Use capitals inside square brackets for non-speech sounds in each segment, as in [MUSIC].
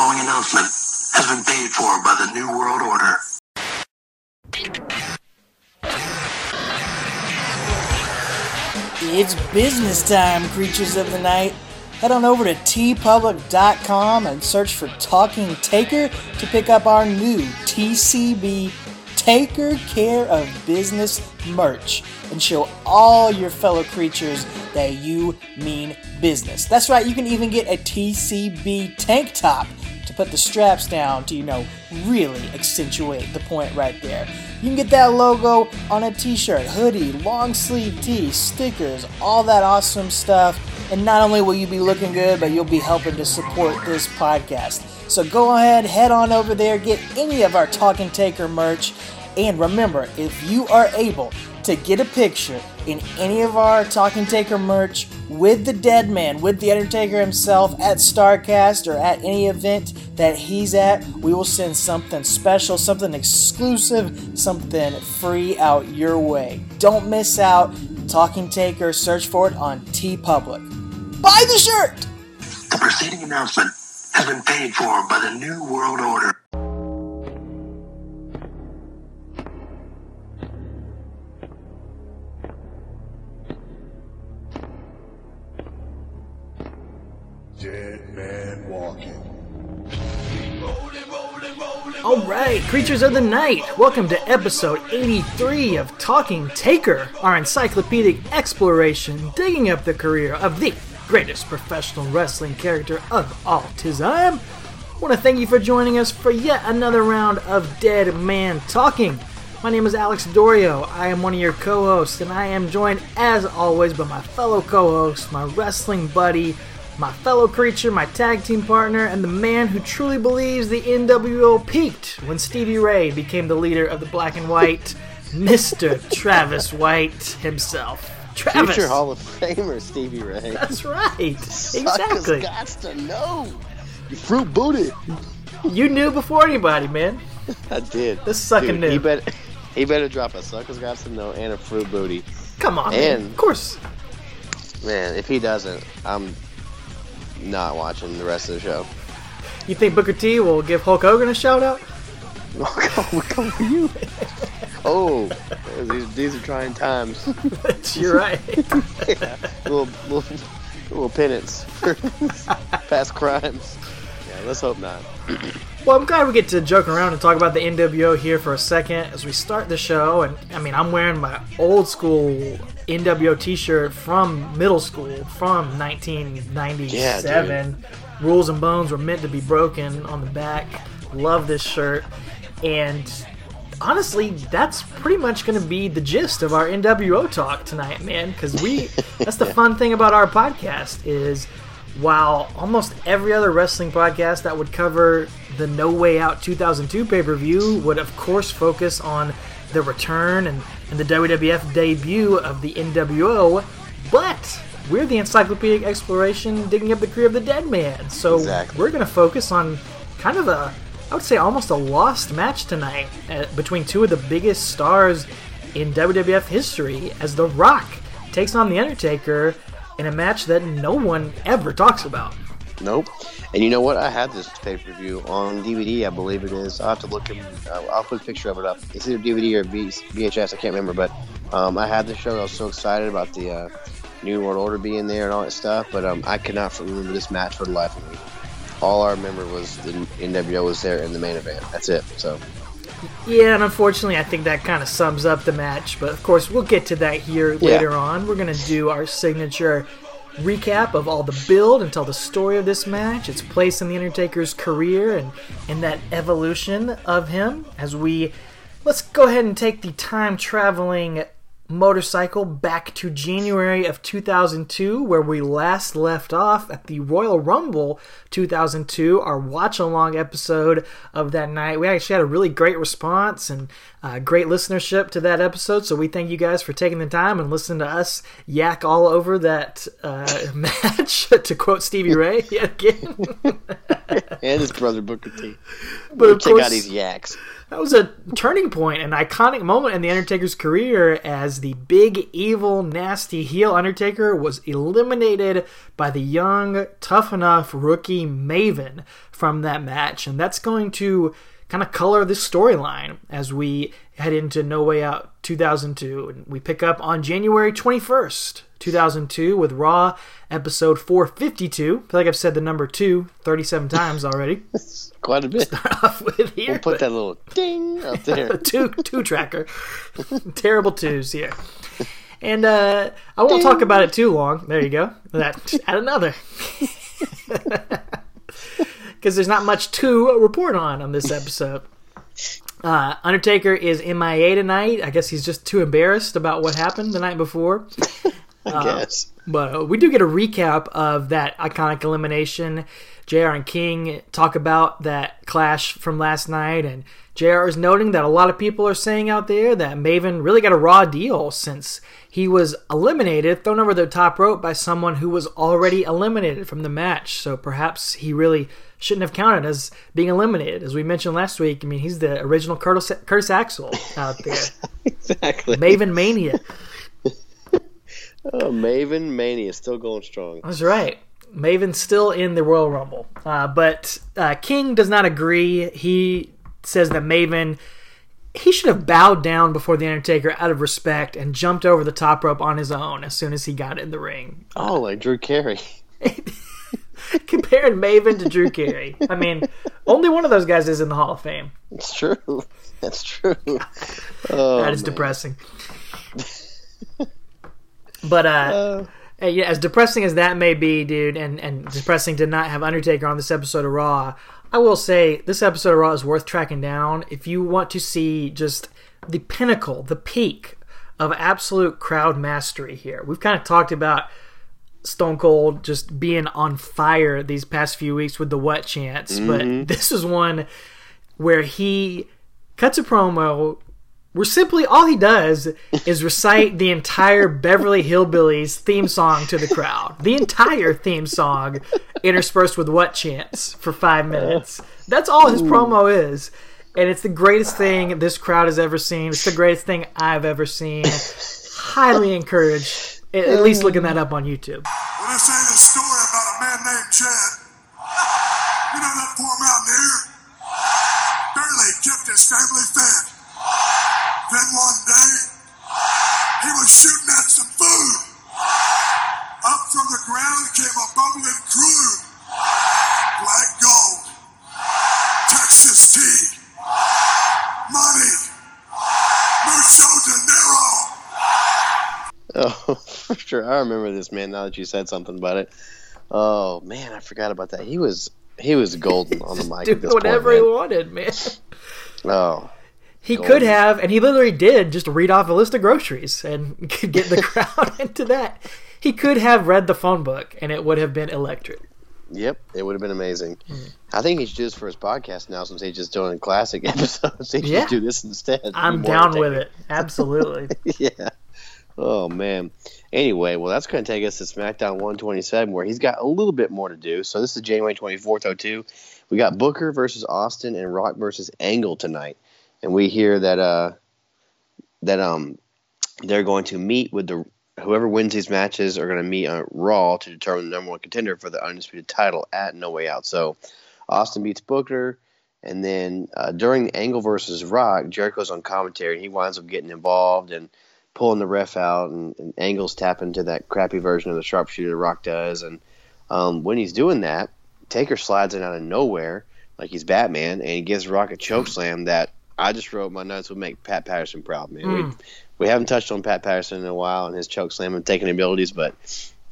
following announcement has been paid for by the New World Order. It's business time, creatures of the night. Head on over to teepublic.com and search for Talking Taker to pick up our new TCB Taker Care of Business merch and show all your fellow creatures that you mean business. That's right, you can even get a TCB tank top to put the straps down to, you know, really accentuate the point right there. You can get that logo on a t shirt, hoodie, long sleeve tee, stickers, all that awesome stuff. And not only will you be looking good, but you'll be helping to support this podcast. So go ahead, head on over there, get any of our Talking Taker merch. And remember, if you are able to get a picture in any of our Talking Taker merch with the dead man, with the Undertaker himself at Starrcast or at any event that he's at, we will send something special, something exclusive, something free out your way. Don't miss out. Talking Taker, search for it on TeePublic. Buy the shirt! The preceding announcement has been paid for by the New World Order. Dead man walking. Alright, creatures of the night, welcome to episode 83 of Talking Taker, our encyclopedic exploration digging up the career of the greatest professional wrestling character of all time. I want to thank you for joining us for yet another round of Dead Man Talking. My name is Alex Dorio. I am one of your co hosts, and I am joined, as always, by my fellow co host, my wrestling buddy, my fellow creature, my tag team partner, and the man who truly believes the NWO peaked when Stevie Ray became the leader of the Black and White, [LAUGHS] Mr. Travis White himself. Travis. Future Hall of Famer Stevie Ray. That's right. [LAUGHS] Suckers Exactly. gots to know. You fruit booty. You knew before anybody, man. [LAUGHS] I did. This sucking Dude, He knew. better, he better drop a suckers Got to know and a fruit booty. Come on, man. And- Of course. Man, if he doesn't, I'm not watching the rest of the show. You think Booker T will give Hulk Hogan a shout out? [LAUGHS] Oh, come for you. Oh, these, these are trying times. [LAUGHS] [LAUGHS] You're right. [LAUGHS] little, little, little penance for past crimes. Yeah, let's hope not. [CLEARS THROAT] Well, I'm glad we get to joke around and talk about the NWO here for a second as we start the show. And I mean, I'm wearing my old school NWO T-shirt from middle school from 1997. Yeah, Rules and Bones were meant to be broken on the back. Love this shirt, and honestly, that's pretty much going to be the gist of our NWO talk tonight, man. Because we—that's [LAUGHS] the fun thing about our podcast is while almost every other wrestling podcast that would cover the No Way Out 2002 pay per view would, of course, focus on the return and, and the WWF debut of the NWO, but we're the encyclopedic exploration digging up the career of the dead man. So Exactly. we're going to focus on kind of a, I would say, almost a lost match tonight uh, between two of the biggest stars in WWF history as The Rock takes on The Undertaker in a match that no one ever talks about. Nope. And you know what? I had this pay per view on DVD, I believe it is. I'll have to look uh, I'll put a picture of it up. It's either DVD or VHS, I can't remember. But um, I had the show. I was so excited about the uh, New World Order being there and all that stuff. But um, I could not remember this match for the life of me. All I remember was the NWO was there in the main event. That's it. So Yeah, and unfortunately, I think that kind of sums up the match. But of course, we'll get to that here later on. We're going to do our signature recap of all the build and tell the story of this match, its place in the Undertaker's career, and, and that evolution of him as we. Let's go ahead and take the time traveling motorcycle back to January of 2002, where we last left off at the Royal Rumble 2002, our watch along episode of that night. We actually had a really great response and uh, great listenership to that episode, so we thank you guys for taking the time and listening to us yak all over that uh, [LAUGHS] match, to quote Stevie Ray yet [LAUGHS] again. [LAUGHS] and his brother Booker T. But of Check course- out these yaks. That was a turning point, an iconic moment in the Undertaker's career as the big, evil, nasty heel Undertaker was eliminated by the young, tough enough rookie Maven from that match. And that's going to kind of color this storyline as we head into No Way Out 2002. And we pick up on January 21st, 2002 with Raw episode 452. I feel like I've said the number two 37 [LAUGHS] times already. Quite a bit. Start off with here. We'll put that little ding up there. [LAUGHS] two two tracker. [LAUGHS] Terrible twos here. And uh, I won't talk about it too long. There you go. That add another. Because there's not much to report on on this episode. [LAUGHS] Uh, Undertaker is MIA tonight. I guess he's just too embarrassed about what happened the night before. [LAUGHS] I guess. But uh, we do get a recap of that iconic elimination. JR and King talk about that clash from last night, and JR is noting that a lot of people are saying out there that Maven really got a raw deal since he was eliminated, thrown over the top rope by someone who was already eliminated from the match. So perhaps he really shouldn't have counted as being eliminated. As we mentioned last week, I mean, he's the original Curtis, Curtis Axel out there. [LAUGHS] exactly. Maven Mania. Oh, Maven Mania still going strong. That's right. Maven's still in the Royal Rumble. Uh, but uh, King does not agree. He says that Maven, he should have bowed down before The Undertaker out of respect and jumped over the top rope on his own as soon as he got in the ring. Oh, like Drew Carey. [LAUGHS] Comparing Maven to Drew Carey. I mean, only one of those guys is in the Hall of Fame. It's true. That's true. [LAUGHS] Oh, that is man. depressing. But uh, uh, yeah, as depressing as that may be, dude, and and depressing to not have Undertaker on this episode of Raw, I will say this episode of Raw is worth tracking down if you want to see just the pinnacle, the peak of absolute crowd mastery here. We've kind of talked about Stone Cold just being on fire these past few weeks with the what chance, but this is one where he cuts a promo where simply all he does is recite the entire Beverly Hillbillies theme song to the crowd. The entire theme song interspersed with what chants for five minutes. That's all his promo is. And it's the greatest thing this crowd has ever seen. It's the greatest thing I've ever seen. Highly encourage At at least looking that up on YouTube. Well, this ain't a story about a man named Chad. [LAUGHS] You know that poor mountaineer? Barely kept his family fed. Then one day, he was shooting at some food. Up from the ground came a bubbling crude. Black gold. Texas tea. Money. Mucho dinero. [LAUGHS] Oh, for sure. I remember this man. Now that you said something about it. Oh man, I forgot about that. He was he was golden on the mic. at [LAUGHS] Doing this whatever point, he wanted, man. Oh, He Golden. could have, and he literally did, just read off a list of groceries and [LAUGHS] could get the [LAUGHS] crowd [LAUGHS] into that. He could have read the phone book, and it would have been electric. yep. It would have been amazing. Hmm. I think he should do this for his podcast now, since he's just doing classic episodes. He should Yeah. do this instead. I'm down with it. Absolutely. yeah. Oh man. Anyway, well, that's going to take us to SmackDown 127, where he's got a little bit more to do. So this is January 24th, 02. We got Booker versus Austin and Rock versus Angle tonight, and we hear that uh that um they're going to meet with the whoever wins these matches are going to meet on Raw to determine the number one contender for the undisputed title at No Way Out. So Austin beats Booker. And then uh, during Angle versus Rock, Jericho's on commentary and he winds up getting involved and pulling the ref out, and, and Angle's tapping to that crappy version of the sharpshooter Rock does. And um, when he's doing that, Taker slides in out of nowhere like he's Batman, and he gives Rock a choke slam that I just wrote my notes would make Pat Patterson proud, man. We, hmm. we haven't touched on Pat Patterson in a while and his choke slam and taking abilities, but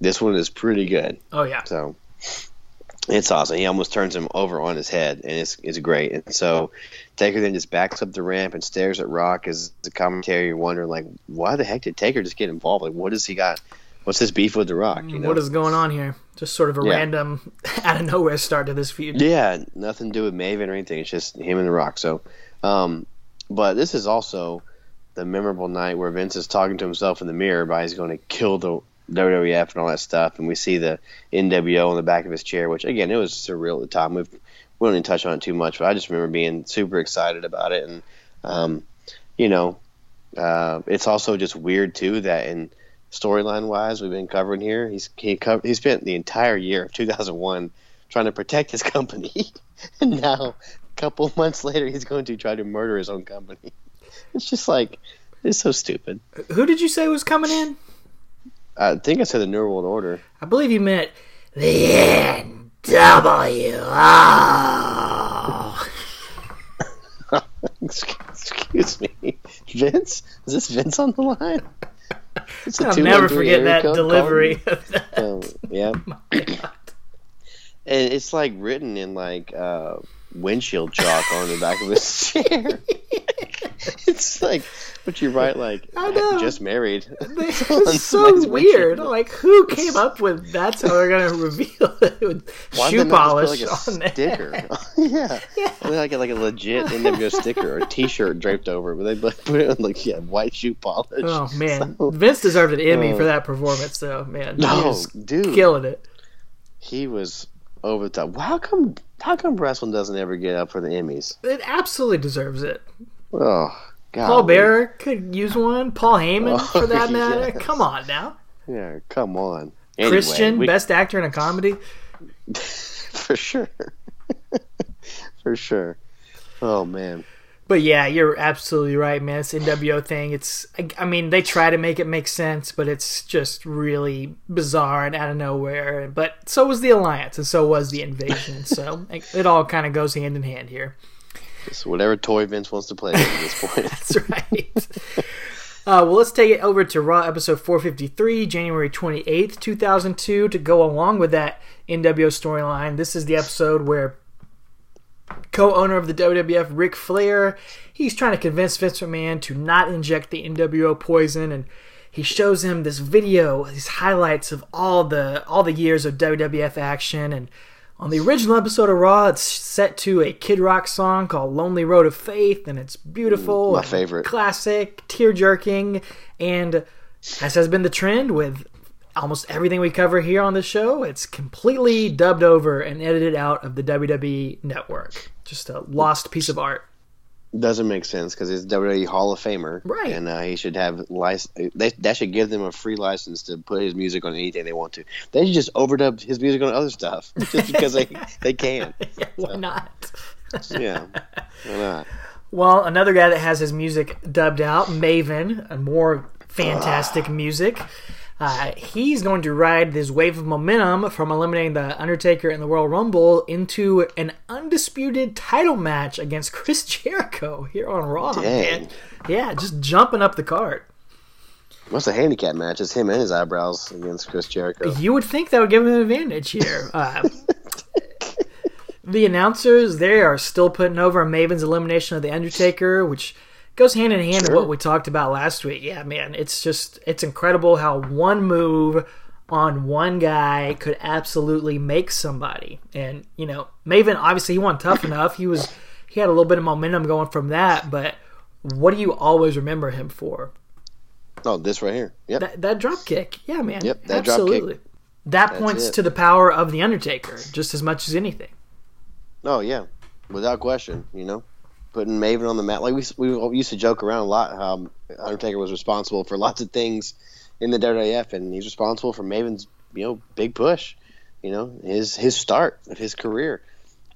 this one is pretty good. Oh, yeah. So it's awesome. He almost turns him over on his head, and it's it's great. And so Taker then just backs up the ramp and stares at Rock as the commentary. Wondering like, why the heck did Taker just get involved? Like, what does he got? What's his beef with the Rock? You know? What is going on here? Just sort of a Yeah. random, [LAUGHS] out of nowhere start to this feud. Yeah, nothing to do with Maven or anything. It's just him and The Rock. So, um, but this is also the memorable night where Vince is talking to himself in the mirror about he's going to kill the WWF and all that stuff, and we see the NWO on the back of his chair, which again it was surreal at the time. We've we don't even touch on it too much, but I just remember being super excited about it, and um, you know, uh, it's also just weird too that in storyline wise we've been covering here, he's he co- he spent the entire year of 2001 trying to protect his [LAUGHS] company, and now couple [LAUGHS] months later he's going to try to murder his own company. [LAUGHS] It's just like it's so stupid. Who did you say was coming in? I think I said the New World Order. I believe you meant the NWO. [LAUGHS] Excuse me, Vince. Is this Vince on the line? It's I'll never forget that code delivery. calling. Um, yeah, and it's like written in like uh, windshield chalk on the back of his [LAUGHS] chair. it's like, but you write like I know. just married. [LAUGHS] It's on so weird. Like, who came up with that's how they're gonna reveal it with Why shoe did they not polish on like a there? sticker? [LAUGHS] yeah, like a, like a legit NWO sticker or a T-shirt draped over it, but they put put it on like yeah white shoe polish. Oh man, So- Vince deserved an Emmy Uh, for that performance, though. Man, he no, was dude, killing it. he was over the top. How come? How come wrestling doesn't ever get up for the Emmys? It absolutely deserves it. Oh, God. Paul Bearer could use one. Paul Heyman, Oh, for that [LAUGHS] matter. yes. Come on now. Yeah, come on. Anyway, Christian, we- best actor in a comedy. [LAUGHS] for sure, [LAUGHS] for sure. Oh man, But yeah, you're absolutely right, man. This NWO thing, it's, I, I mean, they try to make it make sense, but it's just really bizarre and out of nowhere. But so was the Alliance, and so was the Invasion. [LAUGHS] so it all kind of goes hand in hand here. whatever toy Vince wants to play at this [LAUGHS] point. That's right. Uh, well, let's take it over to Raw episode 453, January 28th, 2002, to go along with that NWO storyline. This is the episode where co-owner of the WWF, Ric Flair, he's trying to convince Vince McMahon to not inject the NWO poison, and he shows him this video, these highlights of all the all the years of WWF action, and on the original episode of Raw, it's set to a Kid Rock song called "Lonely Road of Faith," and it's beautiful, My favorite. classic, tear jerking, and as has been the trend with almost everything we cover here on the show, it's completely dubbed over and edited out of the WWE network. Just a lost piece of art. Doesn't make sense because he's WWE Hall of Famer, Right. And uh, he should have license. They, that should give them a free license to put his music on anything they want to. They should just overdub his music on other stuff [LAUGHS] just because they they can. [LAUGHS] Yeah, why not? Yeah, why not? Well, another guy that has his music dubbed out, Maven, and more fantastic music. Uh, he's going to ride this wave of momentum from eliminating the Undertaker in the Royal Rumble into an undisputed title match against [LAUGHS] Chris Jericho here on Raw. Dang. Yeah, just jumping up the card. What's a handicap match? It's him and his eyebrows against Chris Jericho. You would think that would give him an advantage here. [LAUGHS] Uh, the announcers, they are still putting over Maven's elimination of The Undertaker, which goes hand in hand with what we talked about last week. Yeah, man, it's just, it's incredible how one move on one guy could absolutely make somebody. And, you know, Maven, obviously, he wasn't tough enough. He was, he had a little bit of momentum going from that, but what do you always remember him for? Oh, this right here. Yep. That, that drop kick. Yeah, man. Yep, that drop kick. absolutely. That points it. to the power of the Undertaker just as much as anything. Oh yeah, without question. You know, putting Maven on the mat. Like we we used to joke around a lot how Undertaker was responsible for lots of things in the WWF, and he's responsible for Maven's you know big push. You know his his start of his career,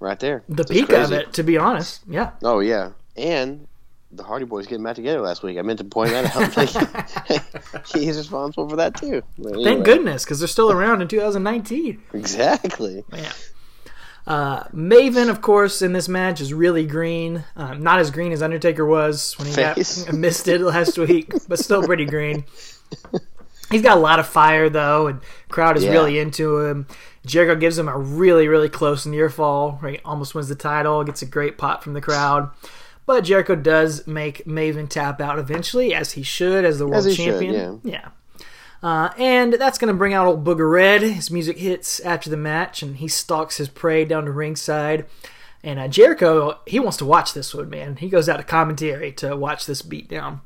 right there. The It's peak of it, to be honest. Yeah. Oh yeah, and the Hardy Boys getting back together last week. I meant to point that out. Like, [LAUGHS] [LAUGHS] he's responsible for that too. But Thank goodness, because they're still around in 2019. Exactly. Yeah. Uh, Maven, of course, in this match is really green. Um, not as green as Undertaker was when he got [LAUGHS] missed it last week, but still pretty green. He's got a lot of fire though, and crowd is Yeah. really into him. Jericho gives him a really, really close near fall. Right, almost wins the title. Gets a great pop from the crowd. But Jericho does make Maven tap out eventually, as he should, as the world he should, champion. yeah. Uh, and that's going to bring out old Booger Red. His music hits after the match, and he stalks his prey down to ringside. And uh, Jericho, he wants to watch this one, man. He goes out to commentary to watch this beatdown.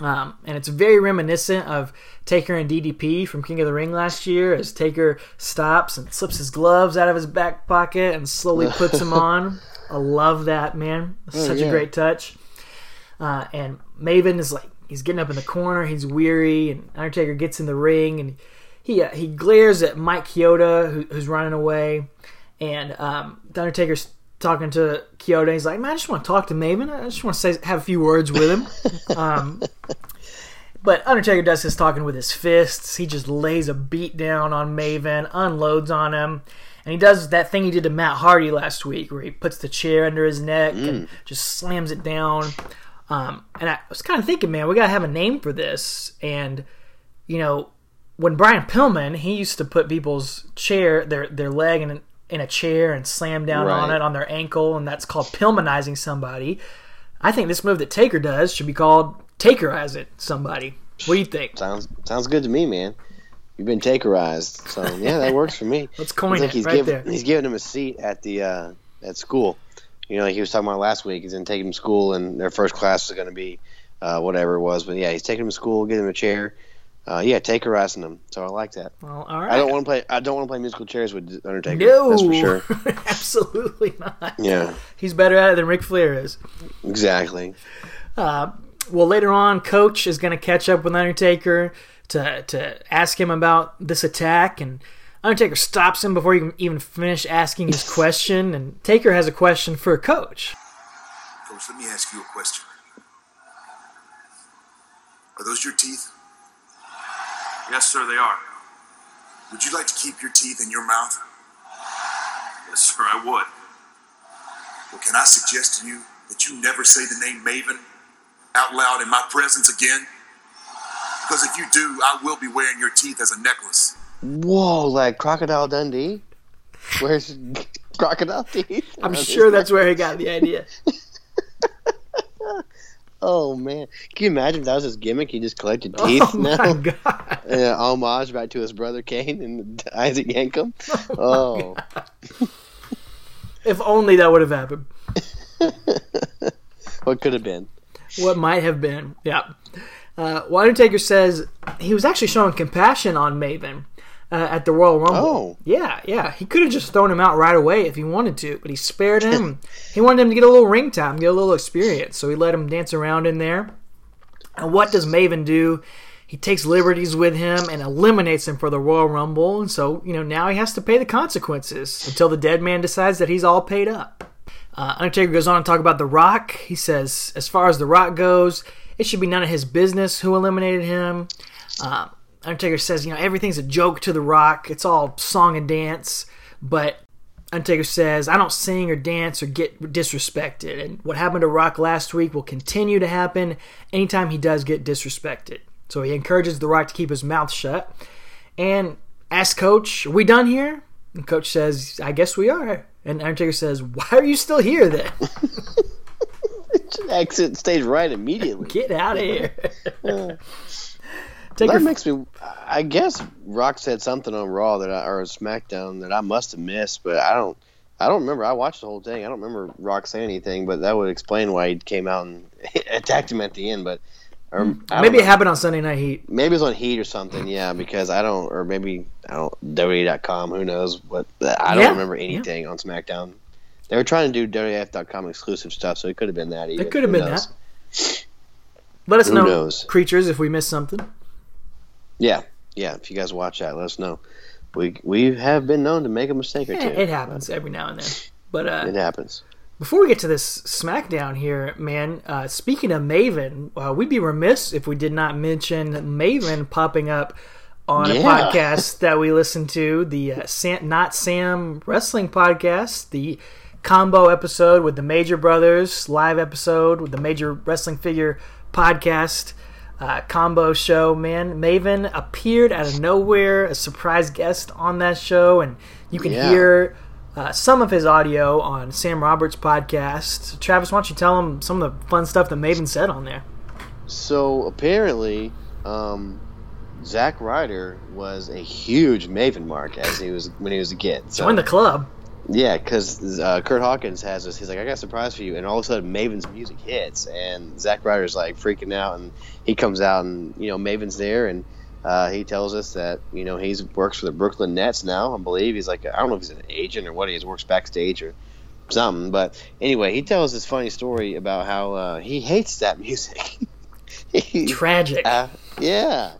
Um, and it's very reminiscent of Taker and DDP from King of the Ring last year, as Taker stops and slips his gloves out of his back pocket and slowly puts them [LAUGHS] on. I love that, man. Such yeah. a great touch. Uh, and Maven is like, he's getting up in the corner, he's weary, and Undertaker gets in the ring and he uh, he glares at Mike Chioda, who, who's running away. And um, the Undertaker's talking to Chioda. He's like, man, I just want to talk to Maven. I just want to say, have a few words with him. [LAUGHS] um, but Undertaker does his talking with his fists. He just lays a beat down on Maven, unloads on him. And he does that thing he did to Matt Hardy last week, where he puts the chair under his neck and just slams it down. Um, and I was kind of thinking, man, we gotta have a name for this. And you know, when Brian Pillman, he used to put people's chair, their their leg in in a chair and slam down on it on their ankle, and that's called Pillmanizing somebody. I think this move that Taker does should be called Takerize it somebody. What do you think? Sounds sounds good to me, man. You've been takerized, so yeah, that works for me. [LAUGHS] Let's coin it he's right giving there. he's giving him a seat at the uh, at school. You know, like he was talking about last week. He's gonna take him to school, and their first class is gonna be uh, whatever it was. But yeah, he's taking him to school, getting him a chair. Uh, yeah, takerizing him. So I like that. Well, all right. I don't want to play. I don't want to play musical chairs with Undertaker. no, that's for sure. [LAUGHS] absolutely not. Yeah, He's better at it than Ric Flair is. exactly. Well, later on, Coach is going to catch up with Undertaker to to ask him about this attack, and Undertaker stops him before he can even finish asking his question. And Taker has a question for a Coach. Coach, let me ask you a question. Are those your teeth? Yes, sir, they are. Would you like to keep your teeth in your mouth? Yes, sir, I would. Well, can I suggest to you that you never say the name Maven out loud in my presence again? Because if you do, I will be wearing your teeth as a necklace. Whoa, like Crocodile Dundee. Where's [LAUGHS] Crocodile teeth? I'm sure that's where he got the idea. [LAUGHS] Oh man, can you imagine if that was his gimmick? He just collected [LAUGHS] teeth oh my now. god! Uh, homage back to his brother Kane and Isaac Yankem. Oh, If only that would have happened. what could have been? What might have been. Yeah. Uh, well, Undertaker says he was actually showing compassion on Maven uh, at the Royal Rumble. Oh. Yeah, yeah. He could have just thrown him out right away if he wanted to, but he spared him. he wanted him to get a little ring time, get a little experience, so he let him dance around in there. And what does Maven do? He takes liberties with him and eliminates him for the Royal Rumble, and so you know now he has to pay the consequences until the dead man decides that he's all paid up. Uh, Undertaker goes on to talk about The Rock. He says, as far as The Rock goes, it should be none of his business who eliminated him. Uh, Undertaker says, you know, everything's a joke to The Rock. It's all song and dance. But Undertaker says, I don't sing or dance or get disrespected. And what happened to Rock last week will continue to happen anytime he does get disrespected. So he encourages The Rock to keep his mouth shut and asks Coach, Are we done here? And Coach says, I guess we are. And Undertaker says, Why are you still here then? [LAUGHS] Exit stage right immediately. Get out of here. [LAUGHS] Take That your makes me. I guess Rock said something on Raw that I, or SmackDown that I must have missed, but I don't. I don't remember. I watched the whole thing. I don't remember Rock saying anything, but that would explain why he came out and [LAUGHS] attacked him at the end. But or, Hmm. Maybe it happened on Sunday Night Heat. Maybe it was on Heat or something. Yeah, because I don't, or maybe I don't. WWE.com. Who knows? But I don't Yeah, remember anything on SmackDown. They were trying to do WWF.com exclusive stuff, so it could have been that. Even. It could have been knows? that. Let us Who know, knows? creatures, if we missed something. Yeah, yeah. If you guys watch that, let us know. We we have been known to make a mistake or two. it happens every now and then. But uh, It happens. Before we get to this SmackDown here, man, uh, speaking of Maven, uh, we'd be remiss if we did not mention Maven popping up on a podcast that we listen to, the uh, Sam, Not Sam Wrestling Podcast, the combo episode with the Major Brothers, live episode with the Major Wrestling Figure Podcast. Uh, combo show, man. Maven appeared out of nowhere, a surprise guest on that show, and you can Yeah. hear uh, some of his audio on Sam Roberts' podcast. Travis, why don't you tell him some of the fun stuff that Maven said on there? So apparently, um, Zack Ryder was a huge Maven mark as he was when he was a kid. So, Join the club. Yeah, because uh, Kurt Hawkins has this. He's like, I got a surprise for you, and all of a sudden Maven's music hits, and Zack Ryder's like freaking out, and he comes out, and you know Maven's there, and uh, he tells us that you know he's works for the Brooklyn Nets now. I believe he's like I don't know if he's an agent or what he is, works backstage or something. But anyway, he tells this funny story about how uh, he hates that [LAUGHS] music. He- Tragic. uh, yeah.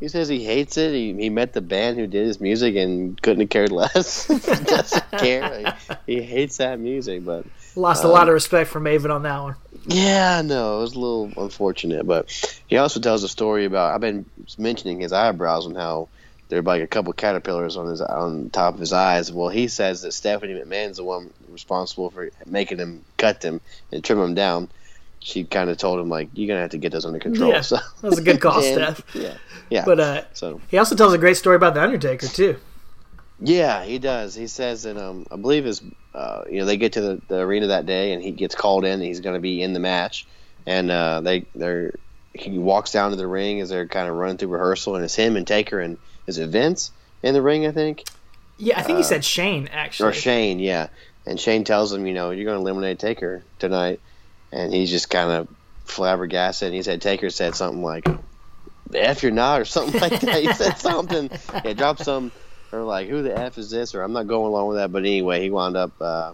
He says he hates it. He, he met the band who did his music and couldn't have cared [LAUGHS] less. He [LAUGHS] doesn't care. Like, he hates that music, but Lost a um, lot of respect for Maven on that one. yeah, no, it was a little unfortunate. But he also tells a story about I've been mentioning his eyebrows and how there are like a couple caterpillars on his on top of his eyes. Well, he says that Stephanie McMahon's the one responsible for making him cut them and trim them down. She kind of told him like, "You're gonna have to get those under control." Yeah, so, that was a good call, [LAUGHS] Steph. Yeah, yeah. But uh, so he also tells a great story about the Undertaker too. Yeah, he does. He says that um, I believe his, uh, you know, they get to the, the arena that day, and he gets called in. He's going to be in the match, and uh, they they're he walks down to the ring as they're kind of running through rehearsal, and it's him and Taker and is it Vince in the ring? I think Yeah, I think he said Shane actually. or Shane, yeah. And Shane tells him, you know, you're going to eliminate Taker tonight, and he's just kind of flabbergasted. And he said Taker said something like, "The f you're not" or something like that. he said [LAUGHS] something. Yeah, dropped some, or like, "Who the f is this?" or I'm not going along with that. But anyway, he wound up uh,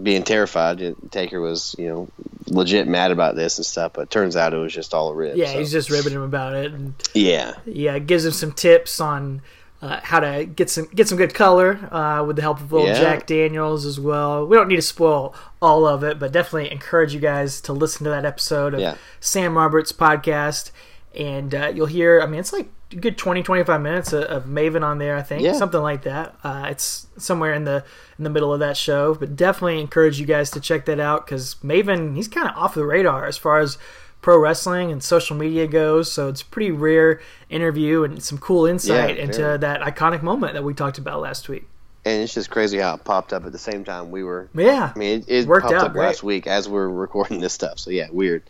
being terrified. Taker was, you know, legit mad about this and stuff. But turns out it was just all a rib. Yeah, so. he's just ribbing him about it, and yeah, yeah, gives him some tips on uh, how to get some get some good color uh, with the help of old Yeah. Jack Daniels as well. We don't need to spoil all of it, but definitely encourage you guys to listen to that episode of Yeah. Sam Roberts' podcast, and uh, you'll hear. I mean, it's like a good 20, 25 minutes of, of Maven on there. I think Yeah. something like that. Uh, it's somewhere in the in the middle of that show, but definitely encourage you guys to check that out because Maven he's kind of off the radar as far as pro wrestling and social media goes. So it's a pretty rare interview and some cool insight Yeah, into very. that iconic moment that we talked about last week. and it's just crazy how it popped up at the same time we were Yeah, I mean, it, it Worked popped out up great. last week as we're recording this stuff. So yeah, weird,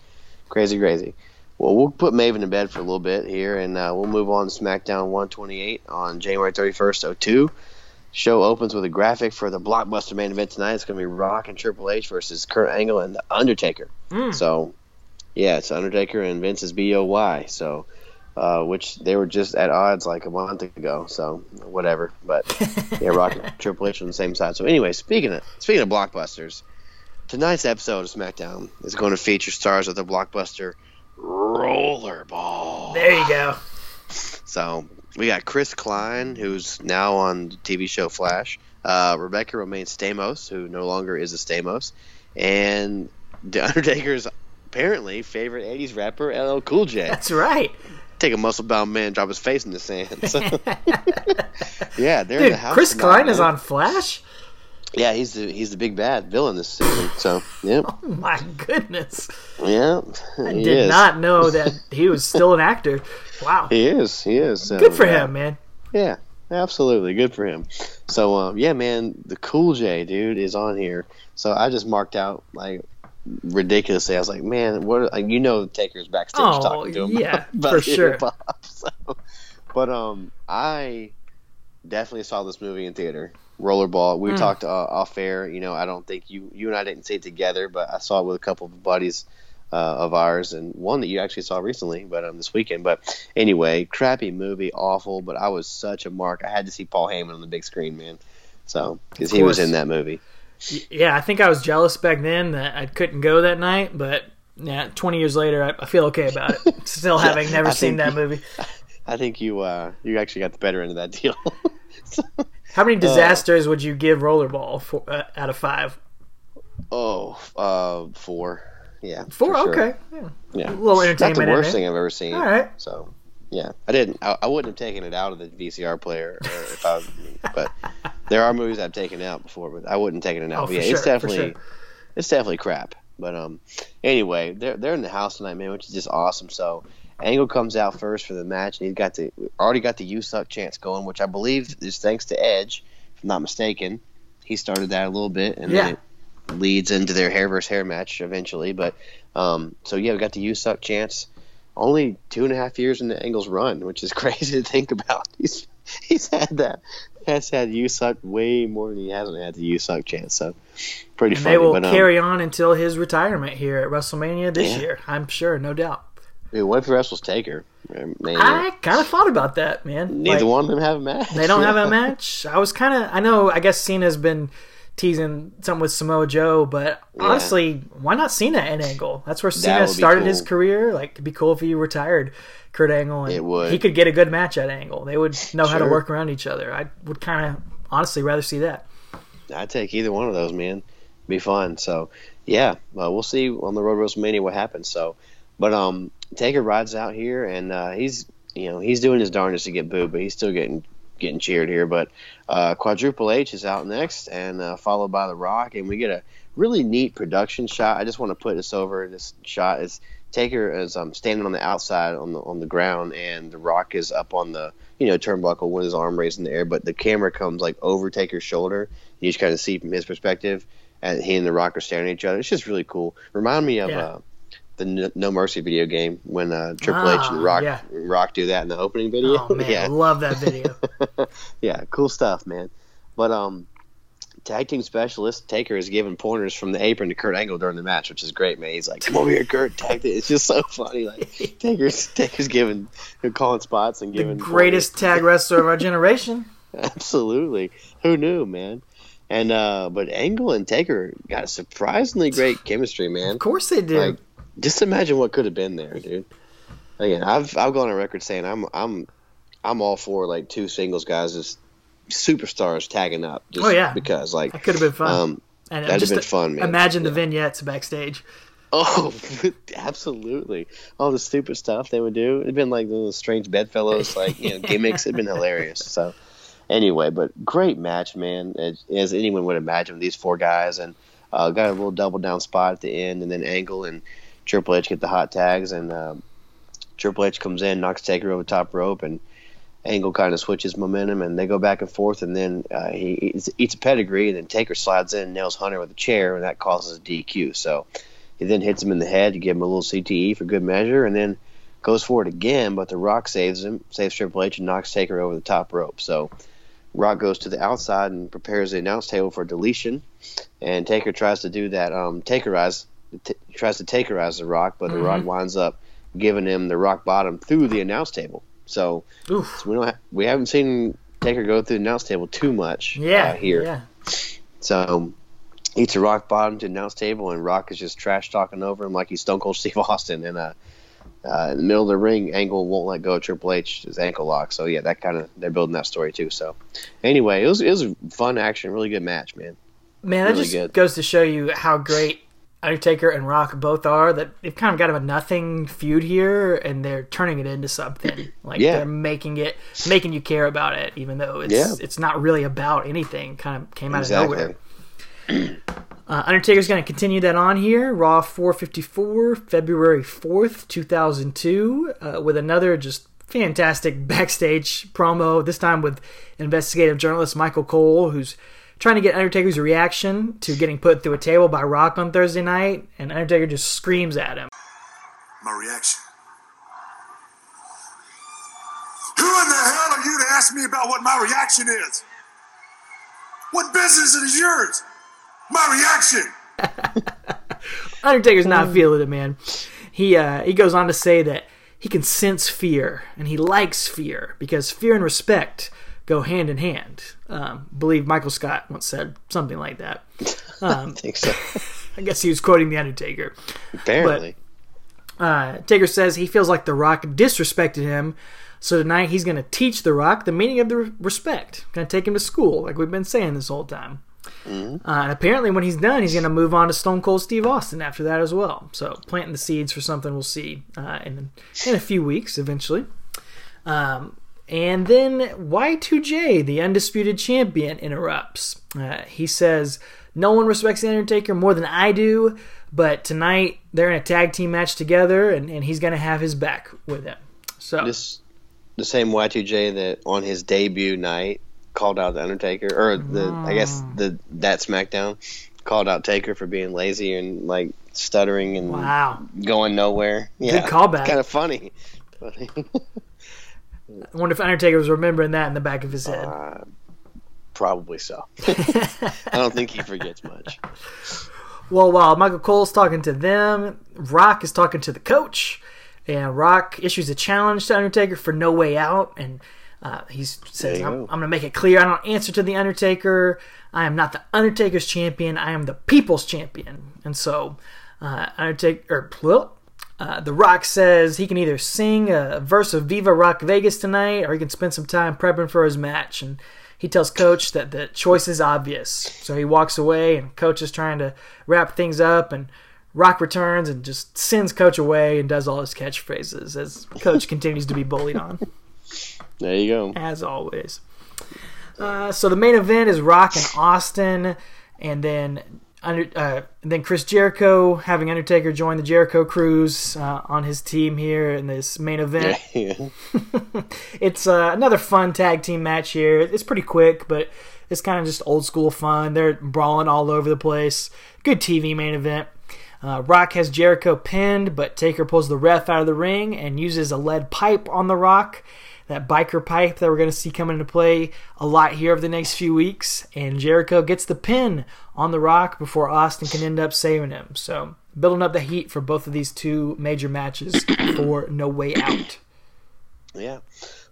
crazy, crazy. Well, we'll put Maven to bed for a little bit here, and uh, we'll move on to SmackDown 128 on January 31st, 02. Show opens with a graphic for the blockbuster main event tonight. It's going to be Rock and Triple H versus Kurt Angle and the Undertaker. Hmm. So, yeah, it's Undertaker and Vince's BOY. So, uh, which they were just at odds like a month ago. So, whatever. But yeah, [LAUGHS] Rock and Triple H on the same side. So, anyway, speaking of speaking of blockbusters, tonight's episode of SmackDown is going to feature stars of the blockbuster Rollerball. there you go. So we got Chris Klein, who's now on the TV show Flash. Uh, Rebecca Romijn Stamos, who no longer is a Stamos, and The [LAUGHS] Undertaker's apparently favorite '80s rapper LL Cool J. That's right, Take a muscle bound man, drop his face in the sand. So, [LAUGHS] yeah, they're in the house. Chris Klein is on Flash. Yeah, he's the he's the big bad villain this season. So yeah, [LAUGHS] Oh my goodness, yeah, I did is. not know that he was still an actor. Wow, He is. He is. Good for yeah. him, man. Yeah, absolutely. Good for him. So, um, yeah, man, the Cool J dude is on here. So I just marked out like ridiculously. I was like, man, what? Like, you know, Taker's backstage Oh, talking to him. yeah, [LAUGHS] about for sure. So, but um, I definitely saw this movie in theater. Rollerball. We Mm. talked uh, off air. You know, I don't think you you and I didn't see it together, but I saw it with a couple of buddies uh, of ours, and one that you actually saw recently, but um, this weekend. But anyway, crappy movie, awful. But I was such a mark. I had to see Paul Heyman on the big screen, man. So because he was in that movie. Yeah, I think I was jealous back then that I couldn't go that night, but yeah, 20 years later, I, I feel okay about it. [LAUGHS] Still having never seen that movie. [LAUGHS] I think you uh you actually got the better end of that deal. So- [LAUGHS] How many disasters would you give Rollerball for, uh, out of five? oh, uh, four. Yeah, Four? sure. Okay. Yeah. Yeah, A little not entertainment the worst thing I've ever seen. All right. So, yeah, I didn't. I, I wouldn't have taken it out of the VCR player, or if I. but there are movies I've taken out before, but I wouldn't take it out. Oh, yeah, sure, it's definitely, sure. it's definitely crap. But um, anyway, they're they're in the house tonight, man, which is just awesome. So. Angle comes out first for the match, and he's got the already got the "You Suck" chance going, which I believe is thanks to Edge, if I'm not mistaken. He started that a little bit, and Yeah. then it leads into their hair versus hair match eventually. But um, so yeah, we got the "You Suck" chance. Only two and a half years in the Angle's run, which is [LAUGHS] crazy to think about. [LAUGHS] He's he's had that has had you suck way more than he hasn't had the you suck chance. So pretty And funny. they will but, um, carry on until his retirement here at WrestleMania this Yeah. year. I'm sure, no doubt. dude, what if the wrestles Taker? Man, I kind of thought about that, man. neither Like, one of them have a match. They don't have a [LAUGHS] match. I was kind of. I know. I guess Cena's been teasing something with Samoa Joe, but honestly, why not Cena and Angle? That's where Cena started his career. Like, it'd be cool if he retired Kurt Angle, and It would. he could get a good match at Angle. They would know how to work around each other. I would kind of honestly rather see that. I'd take either one of those, man. Be fun. So, yeah, uh, we'll see on the road to WrestleMania what happens. So, but um, Taker rides out here, and uh, he's you know he's doing his darndest to get booed, but he's still getting getting cheered here. But uh, Quadruple H is out next, and uh, followed by The Rock, and we get a really neat production shot. I just want to put this over. This shot is Taker is um, standing on the outside on the on the ground, and The Rock is up on the you know turnbuckle with his arm raised in the air. But the camera comes like over Taker's shoulder. You just kind of see from his perspective, and he and The Rock are staring at each other. It's just really cool. Remind me of. Yeah. Uh, the No- Mercy video game when uh, Triple H and Ah, Rock yeah. Rock do that in the opening video. Oh man, [LAUGHS] yeah, love that video. [LAUGHS] yeah, cool stuff, man. But um, tag team specialist Taker is giving pointers from the apron to Kurt Angle during the match, which is great, man. He's like, "Come over here, Kurt." Tag team. It's just so funny. Like [LAUGHS] Taker's Taker's giving, calling spots and the giving greatest tag wrestler of our generation. Absolutely, who knew, man? And uh, but Angle and Taker got surprisingly great chemistry, man. Of course they do. Like, just imagine what could have been there, dude. Again, I've I've gone on record saying I'm I'm I'm all for like two singles guys as superstars tagging up. Just Oh, yeah. because like that could have been fun. um and that'd have been fun, man. Imagine the vignettes backstage. oh [LAUGHS] absolutely all the stupid stuff they would do. It'd been like those strange bedfellows like you know [LAUGHS] gimmicks. It'd been hilarious. So anyway, but great match, man. As, as anyone would imagine, with these four guys and uh, got a little double down spot at the end, and then Angle and Triple H get the hot tags, and um, Triple H comes in, knocks Taker over the top rope, and Angle kind of switches momentum, and they go back and forth, and then uh, he eats, eats a pedigree, and then Taker slides in, and nails Hunter with a chair, and that causes a DQ. So he then hits him in the head to give him a little CTE for good measure, and then goes for it again, but The Rock saves him, saves Triple H, and knocks Taker over the top rope. So Rock goes to the outside and prepares the announce table for deletion, and Taker tries to do that, um, Takerize, t- tries to Takerize The Rock, but The Rock winds up giving him the rock bottom through the announce table. So so we don't ha- we haven't seen Taker go through the announce table too much Yeah, uh, here. Yeah. So eats a rock bottom to the announce table, and Rock is just trash talking over him like he's Stone Cold [LAUGHS] Steve Austin. And uh, uh, in the middle of the ring, Angle won't let go of Triple H, his ankle lock. So yeah, that kind of they're building that story too. So anyway, it was it was a fun action, really good match, man. Man, that just good. goes to show you how great Undertaker and Rock both are. That they've kind of got a nothing feud here, and they're turning it into something. [CLEARS THROAT] Like Yeah. they're making it, making you care about it, even though it's Yeah. it's not really about anything. Kind of came out Exactly. of nowhere. [CLEARS THROAT] Uh, Undertaker's going to continue that on here. Raw 454, February 4th, 2002, uh, with another just fantastic [LAUGHS] backstage promo, this time with investigative journalist Michael Cole, who's trying to get Undertaker's reaction to getting put through a table by Rock on Thursday night, and Undertaker just screams at him. My reaction. Who in the hell are you to ask me about what my reaction is? What business is yours? My reaction. [LAUGHS] Undertaker's not feeling it, man. He uh, he goes on to say that he can sense fear and he likes fear because fear and respect go hand in hand. Um, believe Michael Scott once said something like that. [LAUGHS] I think so. [LAUGHS] I guess he was quoting the Undertaker. Apparently, Uh, Taker says he feels like The Rock disrespected him, so tonight he's going to teach The Rock the meaning of the re- respect. Going to take him to school, like we've been saying this whole time. Uh, and apparently, when he's done, he's going to move on to Stone Cold Steve Austin after that as well. So, planting the seeds for something we'll see uh, in in a few weeks eventually. Um, and then Y2J, the undisputed champion, interrupts. Uh, he says, No one respects The Undertaker more than I do, but tonight they're in a tag team match together, and, and he's going to have his back with him. So, this the same Y2J that on his debut night called out the Undertaker, or the I guess Mm. the that SmackDown called out Taker for being lazy and like stuttering and wow. going nowhere. Yeah, Good callback. Kind of funny. [LAUGHS] I wonder if Undertaker was remembering that in the back of his head. Uh, Probably so. [LAUGHS] I don't think he forgets much. Well, while Michael Cole's talking to them, Rock is talking to the coach, and Rock issues a challenge to Undertaker for No Way Out, and uh, he says, I'm. I'm going to make it clear I don't answer to the Undertaker. I am not the Undertaker's champion. I am the people's champion. And so, uh, Undertaker, or, well, uh, The Rock says he can either sing a verse of Viva Rock Vegas tonight or he can spend some time prepping for his match. And he tells Coach that the choice is obvious. So he walks away, and Coach is trying to wrap things up. And Rock returns and just sends Coach away and does all his catchphrases as Coach continues to be bullied on There you go. as always. Uh, so the main event is Rock and Austin, and then under, uh, then Chris Jericho having Undertaker join the Jericho Cruise uh, on his team here in this main event. [LAUGHS] Yeah. [LAUGHS] It's uh, another fun tag team match here. It's pretty quick, but it's kind of just old school fun. They're brawling all over the place. Good TV main event. Uh, Rock has Jericho pinned, but Taker pulls the ref out of the ring and uses a lead pipe on the Rock. That biker pipe that we're going to see come into play a lot here over the next few weeks. And Jericho gets the pin on the Rock before Austin can end up saving him. So, building up the heat for both of these two major matches [COUGHS] for No Way Out. Yeah.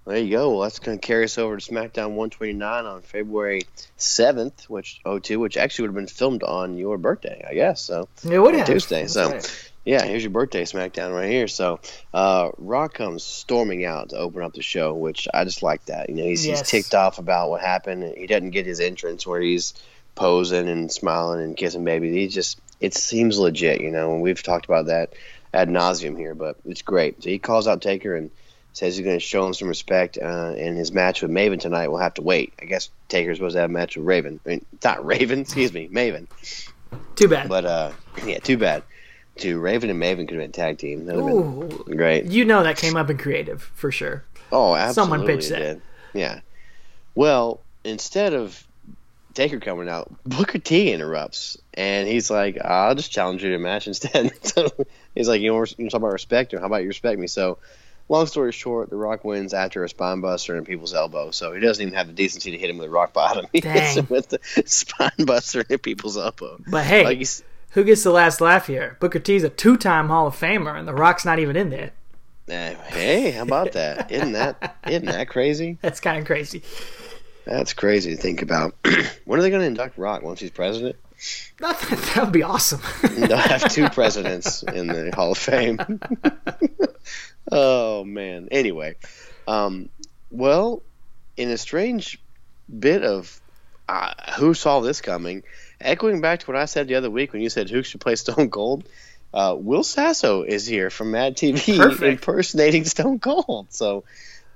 There you go. Well, that's going to carry us over to SmackDown 129 on February 7th, which 02, which actually would have been filmed on your birthday, I guess. So It would have. Tuesday. That's So right. Yeah, here's your birthday SmackDown right here. So uh, Rock comes storming out to open up the show, which I just like that. You know, he's, Yes. he's ticked off about what happened. He doesn't get his entrance where he's posing and smiling and kissing babies. He just it seems legit. You know, and we've talked about that ad nauseum here, but it's great. So he calls out Taker and says he's going to show him some respect. Uh, and his match with Maven tonight We'll have to wait. I guess Taker's supposed to have a match with Raven. I mean, not [LAUGHS] Raven, excuse me, Maven. Too bad. But uh, [CLEARS THROAT] yeah, too bad. To Raven and Maven could have been tag team. That would have been great. You know that came up in creative for sure. Oh, absolutely. Someone pitched it that. Yeah. Well, instead of Taker coming out, Booker T interrupts, and he's like, "I'll just challenge you to a match instead." [LAUGHS] so he's like, "You want to talk about respect, or how about you respect me?" So. Long story short, The Rock wins after a spine buster and people's elbow. So he doesn't even have the decency to hit him with a rock bottom. [LAUGHS] He hits Dang. him with the [LAUGHS] spine buster and people's elbow. But hey, Like who gets the last laugh here? Booker T's a two-time Hall of Famer, and The Rock's not even in there. Eh, hey, how about that? Isn't that isn't that crazy? [LAUGHS] That's kind of crazy. That's crazy to think about. [CLEARS THROAT] when are they going to induct Rock once he's president? [LAUGHS] That, that would be awesome. [LAUGHS] They'll have two presidents in the Hall of Fame. oh man. Anyway, um, well, in a strange bit of uh, who saw this coming, echoing back to what I said the other week when you said who should play Stone Cold. Uh, Will Sasso is here from Mad TV [LAUGHS] Perfect. impersonating Stone Cold. So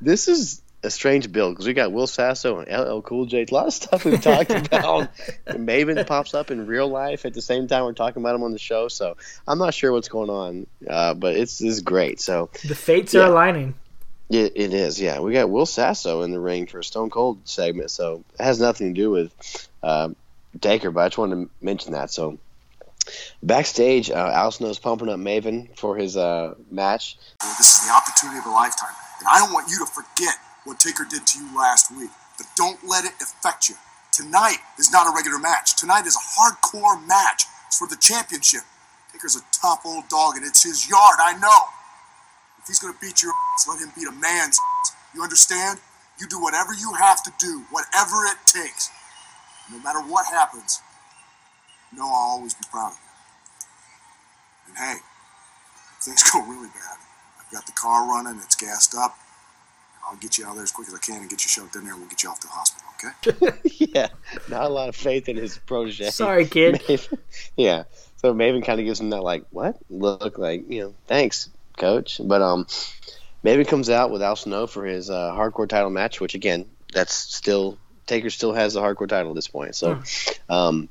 this is a strange build because we got Will Sasso and LL Cool J. A lot of stuff we've talked [LAUGHS] about. Maven pops up in real life at the same time we're talking about him on the show. So I'm not sure what's going on, uh, but it's, it's great. So the fates Yeah. are aligning. it, it is, yeah. We got Will Sasso in the ring for a Stone Cold segment, so it has nothing to do with uh, Taker, but I just wanted to mention that. So backstage, uh, Al Snow's pumping up Maven for his uh, match. This is the opportunity of a lifetime. And I don't want you to forget what Taker did to you last week. But don't let it affect you. Tonight is not a regular match. Tonight is a hardcore match. It's for the championship. Taker's a tough old dog, and it's his yard, I know. If he's going to beat your ass, let him beat a man's ass. You understand? You do whatever you have to do, whatever it takes. No matter what happens, you know I'll always be proud of you. And hey, if things [LAUGHS] go really bad, I've got the car running, it's gassed up. I'll get you out there as quick as I can and get you shoved in there and we'll get you off to the hospital, okay? [LAUGHS] yeah, not a lot of faith in his protege. Sorry, kid. [LAUGHS] Maven, yeah, so Maven kind of gives him that like what look, like you know, thanks, coach. But um, Maven comes out with Al Snow for his uh, hardcore title match, which again, that's still Taker still has the hardcore title at this point. So, um,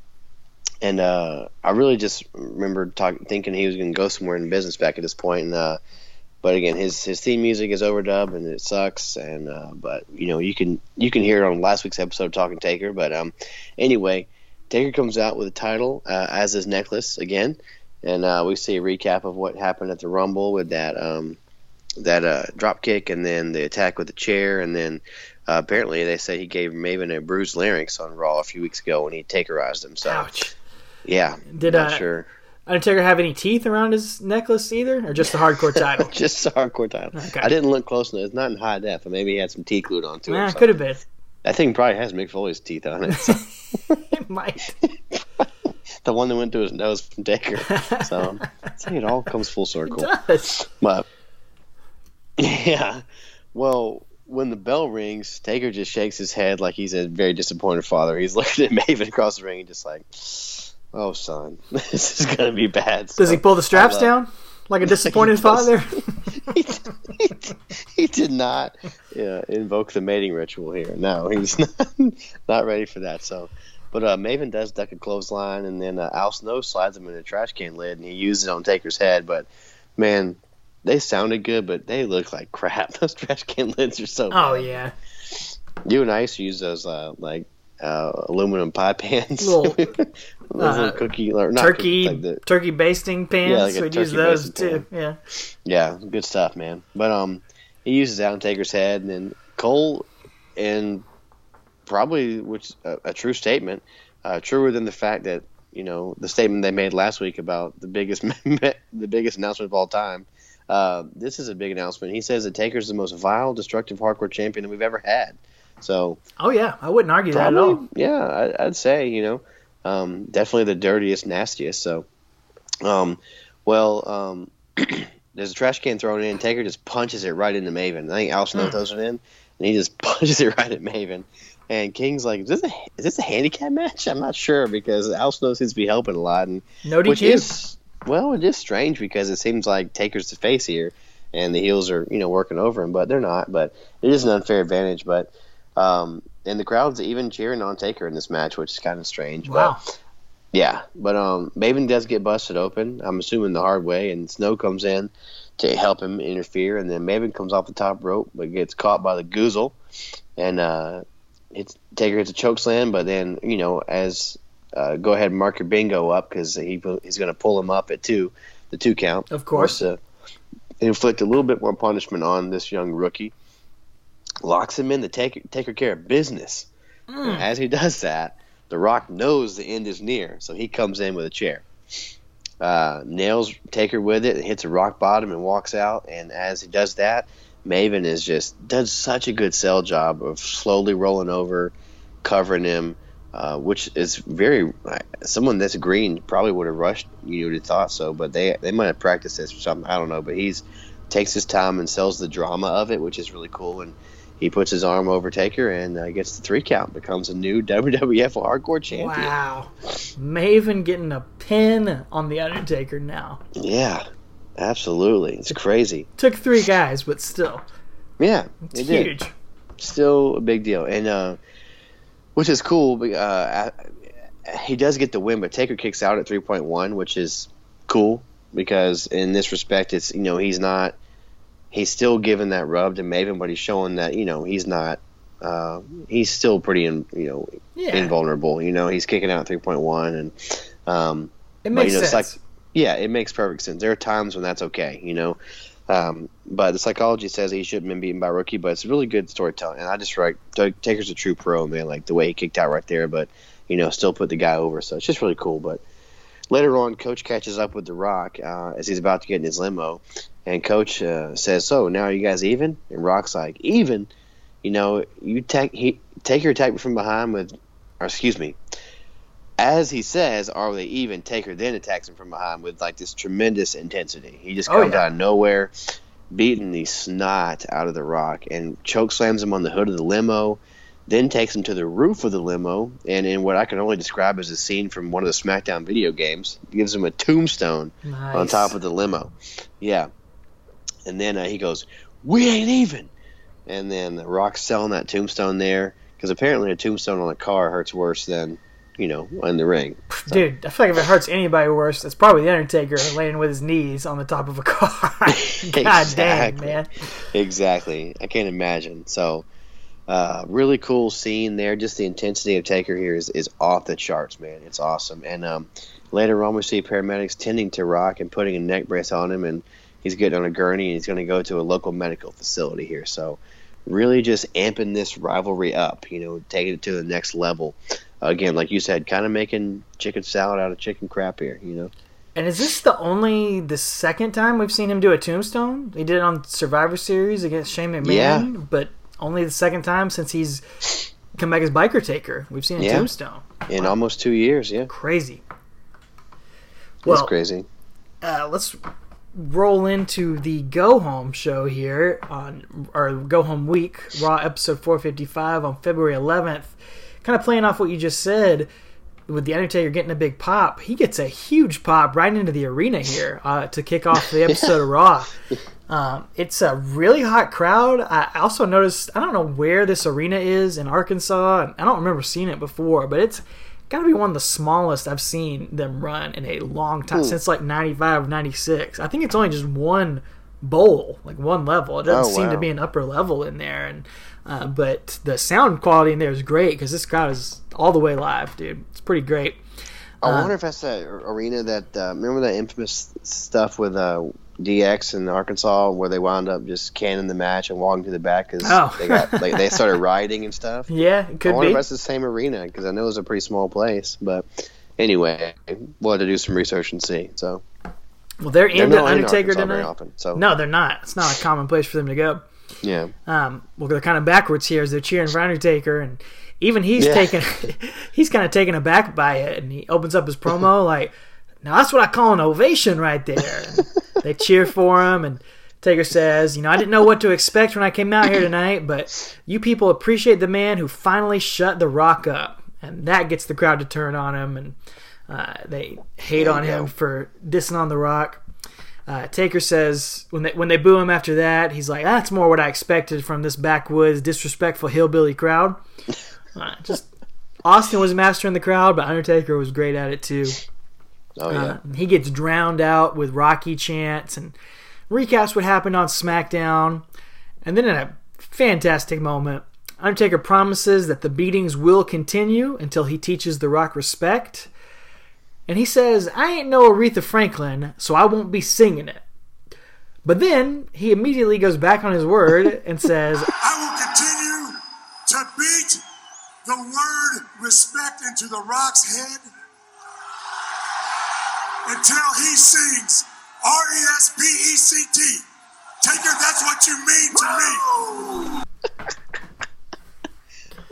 and uh, I really just remember talking, thinking he was going to go somewhere in business back at this point, and uh, but again, his his theme music is overdubbed and it sucks. And uh, but you know you can you can hear it on last week's episode of Talking Taker. But um, anyway, Taker comes out with a title uh, as his necklace again, and uh, we see a recap of what happened at the Rumble with that um, that uh, drop kick and then the attack with the chair and then Uh, apparently, they say he gave Maven a bruised larynx on Raw a few weeks ago when he takerized him. So, Ouch. yeah, Did, I not uh, sure. Undertaker have any teeth around his necklace either, or just the hardcore [LAUGHS] title? Just a hardcore title. Okay. I didn't look close enough. It's not in high def, but maybe he had some teeth glued onto it. Yeah, could have been. That thing probably has Mick Foley's teeth on it. So. [LAUGHS] It might. [LAUGHS] the one that went to his nose from Taker. So, it all comes full circle. does. But yeah, well, when the bell rings, Taker just shakes his head like he's a very disappointed father. He's [LAUGHS] looking at Maven across the ring, and just like, "Oh, son, [LAUGHS] this is gonna be bad." Does he pull the straps down like a [LAUGHS] disappointed He father? he, he, he did not yeah, invoke the mating ritual here. No, he's not, not ready for that. So, but uh, Maven does duck a clothesline, and then uh, Al Snow slides him in a trash can lid, and he uses it on Taker's head. But man, they sounded good, but they look like [LAUGHS] crap. Those trash can lids are so. oh bad. yeah. You and I used to use those uh, like uh, aluminum pie pans. [LAUGHS] Little, uh, cookie or turkey cookie, like turkey basting pans. Yeah, like We'd use those too. Yeah. Yeah, good stuff, man. But um, he uses on Taker's head, and then Cole, and probably which a, a true statement, uh, truer than the fact that you know the statement they made last week about the biggest [LAUGHS] the biggest announcement of all time. Uh, this is a big announcement. He says that Taker's the most vile, destructive hardcore champion that we've ever had. So Oh yeah. I wouldn't argue that at all. Yeah, I, I'd say you know, um, definitely the dirtiest, nastiest. So, um, well, um, [CLEARS THROAT] there's a trash can thrown in. Taker just punches it right into Maven. I think Al Hmm. Snow throws it in, and he just [LAUGHS] punches it right at Maven. And King's like, is this a is this a handicap match? I'm not sure because Al Snow seems to be helping a lot, and No DQ. which is well, it is strange because it seems like Taker's the face here, and the heels are you know working over him, but they're not. But it is an unfair advantage. But um, and the crowd's even cheering on Taker in this match, which is kind of strange. wow. But, yeah, but um, Maven does get busted open. I'm assuming the hard way, and Snow comes in to help him interfere, and then Maven comes off the top rope, but gets caught by the Goozle, and uh, it's Taker hits a choke slam, but then you know as uh, go ahead and mark your bingo up because he he's going to pull him up at two, the two count, Of course. to inflict a little bit more punishment on this young rookie. Locks him in to take take care of business. And as he does that, The Rock knows the end is near, so he comes in with a chair. Uh, nails Taker with it, hits a rock bottom, and walks out. And as he does that, Maven is just does such a good sell job of slowly rolling over, covering him, uh, which is very someone that's green probably would have rushed. You would have thought so, but they they might have practiced this or something. I don't know, but he's takes his time and sells the drama of it, which is really cool. And he puts his arm over Taker and uh, gets the three count, becomes a new [LAUGHS] WWF Hardcore champion. Wow. Maven getting a pin on the Undertaker now. Yeah, absolutely. It's crazy. Took three guys, but still, Yeah, it's it did. huge. Still a big deal, and uh, which is cool. but, Uh, he does get the win, but Taker kicks out at three point one, which is cool because in this respect, it's you know he's not he's still giving that rub to Maven, but he's showing that you know he's not. Uh, he's still pretty, in, you know, Yeah. invulnerable. You know, he's kicking out three point one, and um, It but, makes you know, sense. It's like, yeah, it makes perfect sense. There are times when that's okay, you know. Um, but the psychology says he shouldn't have been beaten by rookie, but it's really good storytelling. And I just write Taker's a true pro, man. Like the way he kicked out right there, but you know, still put the guy over. So it's just really cool. But later on, Coach catches up with The Rock uh, as he's about to get in his limo, and Coach uh, says, "So now are you guys even?" And Rock's like, "Even." You know, you take he Taker attacked me from behind with, or excuse me, as he says, "Are they even?" Taker then attacks him from behind with like this tremendous intensity. He just Oh, comes yeah. out of nowhere, beating the snot out of the Rock, and choke slams him on the hood of the limo. Then takes him to the roof of the limo, and in what I can only describe as a scene from one of the SmackDown video games, gives him a tombstone Nice. on top of the limo. Yeah. And then uh, he goes, "We ain't even." And then the Rock's selling that tombstone there because apparently a tombstone on a car hurts worse than you know in the ring. Dude, I feel like if it hurts anybody worse, it's probably the Undertaker laying with his knees on the top of a car. [LAUGHS] God [LAUGHS] dang, Exactly. man. Exactly. I can't imagine. So, uh, really cool scene there. Just the intensity of Taker here is, is off the charts, man. It's awesome. And um, later on, we see paramedics tending to Rock and putting a neck brace on him, and he's getting on a gurney, and he's going to go to a local medical facility here. So, really just amping this rivalry up. You know, taking it to the next level. Again, like you said, kind of making chicken salad out of chicken crap here. You know. And is this the only the second time we've seen him do a tombstone? He did it on Survivor Series against Shane McMahon, Yeah. but only the second time since he's come back as biker taker. We've seen a Yeah. tombstone. In almost two years, yeah, Crazy. that's Well, crazy. uh, let's roll into the go home show here on our go home week raw episode 455 on february 11th kind of playing off what you just said with the undertaker getting a big pop. He gets a huge pop right into the arena here uh, to kick off the [LAUGHS] episode of raw. Um, it's a really hot crowd. I also noticed i don't know where this arena is in arkansas i don't remember seeing it before but it's got to be one of the smallest I've seen them run in a long time since like 95 96. I think it's only just one bowl, like one level. It doesn't Oh, seem to be an upper level in there and uh, but the sound quality in there is great because this crowd is all the way live, dude. It's pretty great. I uh, wonder if that's that arena that uh, remember that infamous stuff with uh, DX in Arkansas where they wound up just canning the match and walking to the back because Oh. they got [LAUGHS] like they started rioting and stuff. [LAUGHS] Yeah, it I wonder be. if that's the same arena because I know it's a pretty small place. But anyway, we'll have to do some research and see. So Well, they're they're in Undertaker very tonight. often. So No, they're not. It's not a common place for them to go. Yeah, um, well, they're kind of backwards here as they're cheering for Undertaker, and even he's Yeah. taken, [LAUGHS] he's kind of taken aback by it, and he opens up his promo [LAUGHS] like, "Now that's what I call an ovation right there." They cheer for him, and Taker says, "You know, I didn't know what to expect when I came out here tonight, but you people appreciate the man who finally shut the Rock up, and that gets the crowd to turn on him, and uh, they hate on you him for dissing on the Rock." Uh, Taker says when they when they boo him after that, he's like, "That's more what I expected from this backwoods disrespectful hillbilly crowd." [LAUGHS] Uh, just Austin was mastering the crowd, but Undertaker was great at it too. oh yeah, Uh, he gets drowned out with Rocky chants and recaps what happened on SmackDown, and then in a fantastic moment, Undertaker promises that the beatings will continue until he teaches The Rock respect. And he says, I ain't no Aretha Franklin, so I won't be singing it. But then he immediately goes back on his word and says, [LAUGHS] I will continue to beat the word respect into the rock's head until he sings R E S P E C T. Taker, that's what you mean to me.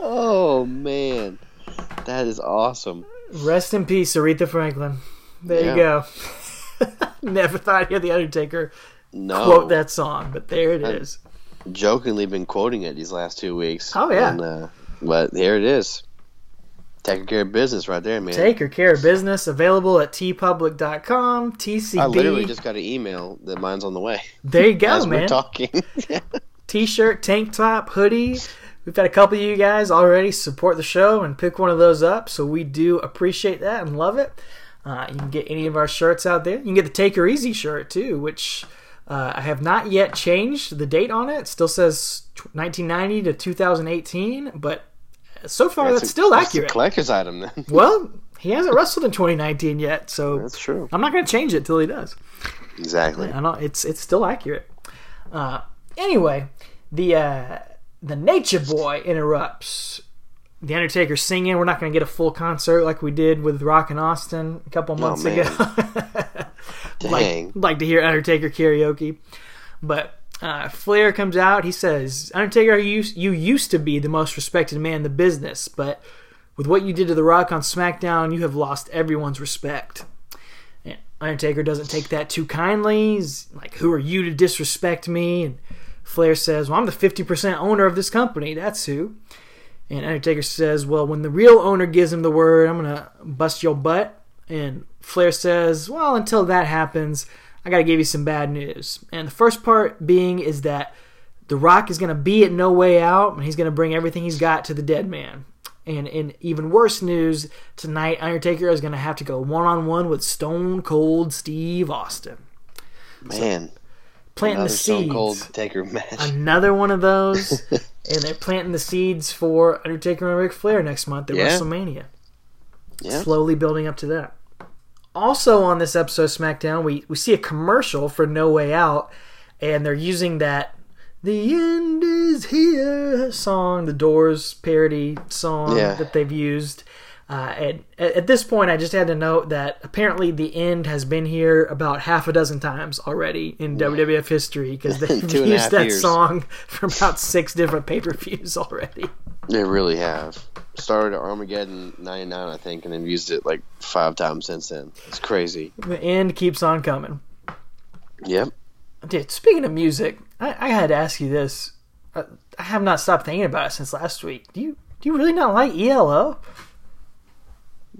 [LAUGHS] oh man, that is awesome. Rest in peace, Aretha Franklin. There you go. [LAUGHS] Never thought I'd hear The Undertaker No, quote that song, but there it is. jokingly been quoting it these last two weeks. Oh, yeah. and, uh, but here it is, taking care of business right there, man. Take care of business. Available at teepublic.com. TCB. I literally just got an email that mine's on the way there you go, [LAUGHS] man. talking. [LAUGHS] T-shirt, tank top, hoodie. We've had a couple of you guys already support the show and pick one of those up, so we do appreciate that and love it. Uh, you can get any of our shirts out there. You can get the Taker Easy shirt too, which uh, I have not yet changed the date on it. It still says 1990 to 2018, but so far that's, a- still that's accurate. collector's item then. [LAUGHS] well, he hasn't wrestled in 2019 yet, so That's true. I'm not going to change it till he does. Exactly. I know it's it's still accurate. Uh, anyway, the uh, the Nature Boy interrupts. The Undertaker singing. We're not going to get a full concert like we did with Rock and Austin a couple months man. ago. [LAUGHS] Dang. like, like to hear Undertaker karaoke, but uh, Flair comes out. He says, "Undertaker, you you used to be the most respected man in the business, but with what you did to The Rock on SmackDown, you have lost everyone's respect." And Undertaker doesn't take that too kindly. He's like, "Who are you to disrespect me?" And Flair says, "Well, I'm the 50% owner of this company. That's who." And Undertaker says, "Well, when the real owner gives him the word, I'm gonna bust your butt." And Flair says, "Well, until that happens, I gotta give you some bad news." And the first part being is that The Rock is gonna be at No Way Out, and he's gonna bring everything he's got to the dead man. And in even worse news, tonight Undertaker is gonna have to go one on one with Stone Cold Steve Austin, Man. Planting Another the Stone seeds. Cold Taker match. Another one of those, [LAUGHS] and they're planting the seeds for Undertaker and Ric Flair next month at Yeah. WrestleMania. yeah. slowly building up to that. Also on this episode of SmackDown, we, we see a commercial for No Way Out, and they're using that The end is here song, the Doors parody song Yeah. that they've used. Uh, at, at this point, I just had to note that apparently the end has been here about half a dozen times already in WWF history because they've [LAUGHS] Two and a used that years. song for about six different pay per views already. They really have. Started at Armageddon '99, I think, and then used it like five times since then. It's crazy. The end keeps on coming. Yep. Dude, speaking of music, I, I had to ask you this. Uh, I have not stopped thinking about it since last week. Do you do you really not like ELO?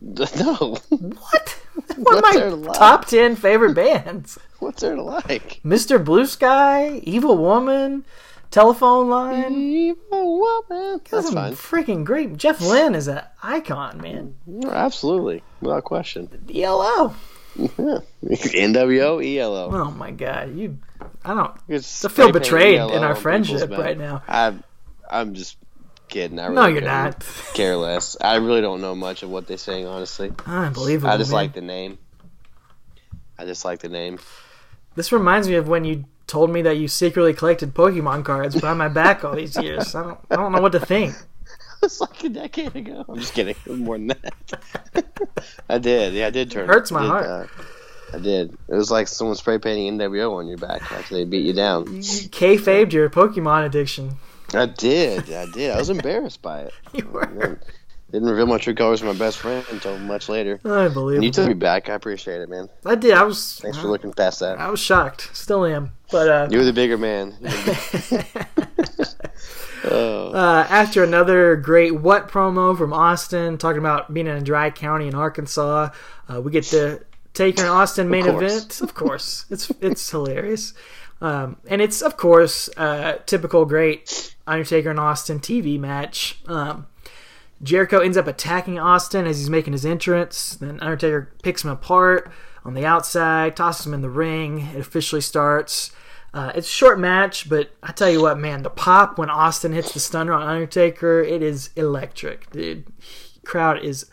[LAUGHS] No. What? [LAUGHS] One of What's there to my like? top ten favorite bands: [LAUGHS] What's there to like? Mr. Blue Sky, Evil Woman, Telephone Line. Evil woman. That's Some fine. freaking great. Jeff Lynne is an icon, man. Absolutely, without question. ELO. Yeah. NWO ELO. Oh my god, you. I don't. I feel betrayed ELO in our friendship right now. I'm, I'm just kidding. I really No, you're not. [LAUGHS] Care less. I really don't know much of what they sing, honestly. Unbelievable. I just man. like the name. I just like the name. This reminds me of when you told me that you secretly collected Pokemon cards behind my back all these years. I don't, I don't know what to think. [LAUGHS] It's like a decade ago. I'm just kidding. [LAUGHS] More than that. I did. Yeah, I did turn. It Hurts I my did, heart. uh, I did. It was like someone spray painting NWO on your back after they beat you down. You kayfabed your Pokemon addiction. I did. I did. I was [LAUGHS] embarrassed by it. You were Didn't reveal my true colors to my best friend until much later. I believe. And you took me back. I appreciate it, man. I did. I was. Thanks for looking past that. I was shocked. Still am. But uh, You were the bigger man. [LAUGHS] [LAUGHS] oh, uh, after another great what promo from Austin, talking about being in a dry county in Arkansas, uh, we get to take and Austin main event. Of course, it's it's hilarious, um, and it's of course uh, typical great Undertaker and Austin TV match. Um, Jericho ends up attacking Austin as he's making his entrance. Then Undertaker picks him apart on the outside, tosses him in the ring. It officially starts. Uh, it's a short match, but I tell you what, man, the pop when Austin hits the stunner on Undertaker, it is electric, dude. Crowd is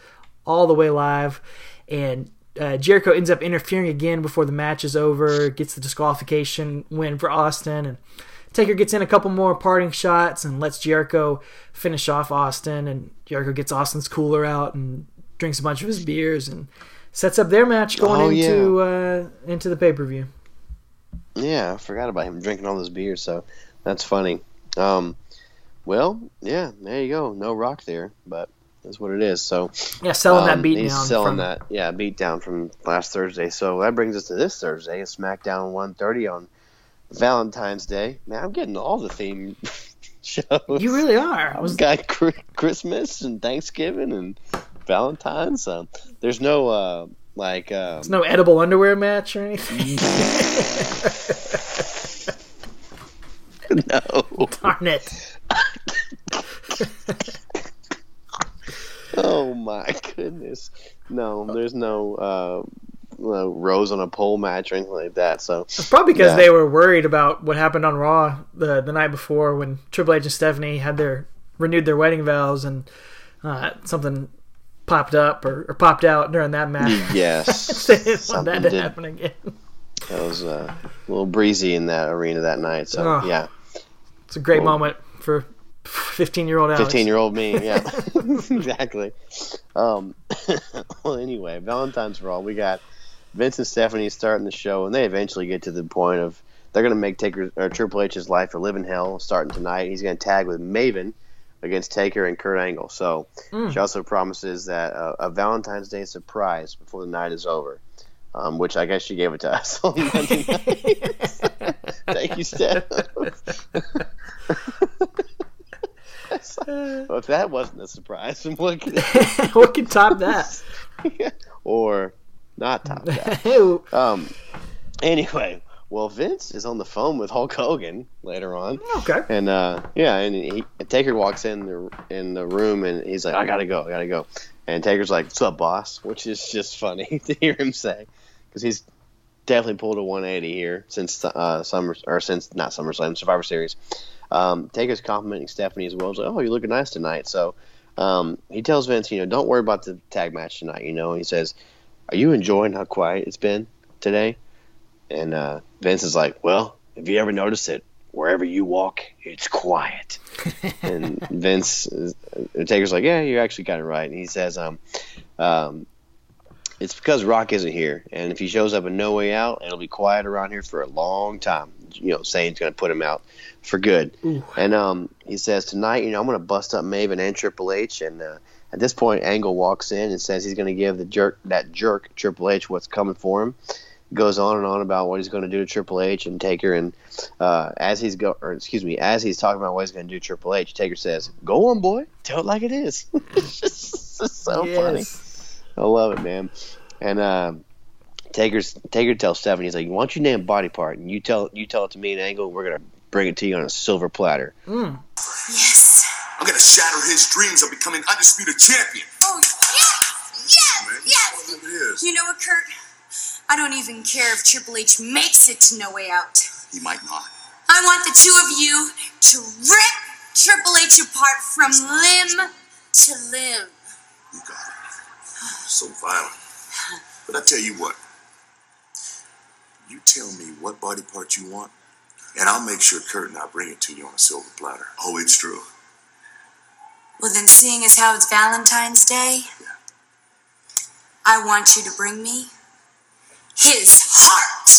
all the way live, and uh, Jericho ends up interfering again before the match is over, gets the disqualification win for Austin, and Taker gets in a couple more parting shots and lets Jericho finish off Austin, and Jericho gets Austin's cooler out and drinks a bunch of his beers and sets up their match going Oh, into uh, into the pay per view. yeah. I forgot about him drinking all those beers, so that's funny. Um, well, yeah, there you go. No rock there, but that's what it is. So Yeah, selling that um, beat he's down. selling from, that, yeah, beat down from last Thursday. So that brings us to this Thursday, SmackDown 130 on Valentine's Day. Man, I'm getting all the theme [LAUGHS] shows. You really are. I I've was got Christmas and Thanksgiving and Valentine's. Um, there's no uh, like um, There's no edible underwear match or anything. [LAUGHS] [LAUGHS] no. Darn it. Oh my goodness. No, there's no uh, no rose on a pole match or anything like that. So It's probably because Yeah. they were worried about what happened on Raw the the night before when Triple H and Stephanie had their renewed their wedding vows and uh, something popped up or, or popped out during that match. [LAUGHS] yes, [LAUGHS] they didn't want something that to did- happen again. That was uh, a little breezy in that arena that night. So Oh. yeah, It's a great Well- moment for 15 year old Alex. fifteen year old me. Yeah, [LAUGHS] [LAUGHS] exactly. Um, [LAUGHS] well, anyway, Valentine's Raw. We got Vince and Stephanie starting the show, and they eventually get to the point of they're going to make Taker or Triple H's life a living hell starting tonight. He's going to tag with Maven against Taker and Kurt Angle. So Mm. she also promises that uh, a Valentine's Day surprise before the night is over. Um, which I guess she gave it to us on Monday night. Thank you, Steph. Well, if that wasn't a surprise, then [LAUGHS] what could [LAUGHS] what could top that? [LAUGHS] or not top that? Um. Anyway, well, Vince is on the phone with Hulk Hogan later on, okay. and uh, yeah, and he Taker walks in the in the room, and he's like, "I gotta go, I gotta go," and Taker's like, "What's up, boss?" Which is just funny to hear him say, because he's definitely pulled a 180 here since uh, Summer or since not SummerSlam, Survivor Series. Um, Taker's complimenting Stephanie as well. He's like, "Oh, you're looking nice tonight." So um, he tells Vince, you know, don't worry about the tag match tonight. You know, and he says, "Are you enjoying how quiet it's been today?" And uh, Vince is like, "Well, have you ever noticed it wherever you walk, it's quiet. [LAUGHS] and Vince, is, Taker's like, yeah, you're actually kind of right. And he says, um, um, it's because Rock isn't here, and if he shows up in No Way Out, it'll be quiet around here for a long time. You know, saying he's going to put him out for good. Ooh. And um, he says tonight, you know, I'm going to bust up Maven and Triple H. And uh, at this point, Angle walks in and says he's going to give the jerk, that jerk Triple H, what's coming for him. Goes on and on about what he's going to do to Triple H and Taker. And uh, as he's go, or excuse me, as he's talking about what he's going to do to Triple H, Taker says, "Go on, boy, tell it like it is." [LAUGHS] it's just so funny. I love it, man. And um, Taker's Taker tells Stephanie, he's like, "Why don't you name a body part and you tell you tell it to me and Angle. We're gonna bring it to you on a silver platter." Mm. Yes. I'm gonna shatter his dreams of becoming undisputed champion. Oh, yes! Yes! Yes! Whatever You know what, Kurt? I don't even care if Triple H makes it to No Way Out. he might not. I want the two of you to rip Triple H apart from limb to limb. You got it. So violent. But I tell you what. You tell me what body part you want, and I'll make sure Kurt and I bring it to you on a silver platter. Oh, it's true. Well, then, seeing as how it's Valentine's Day, I want you to bring me his heart.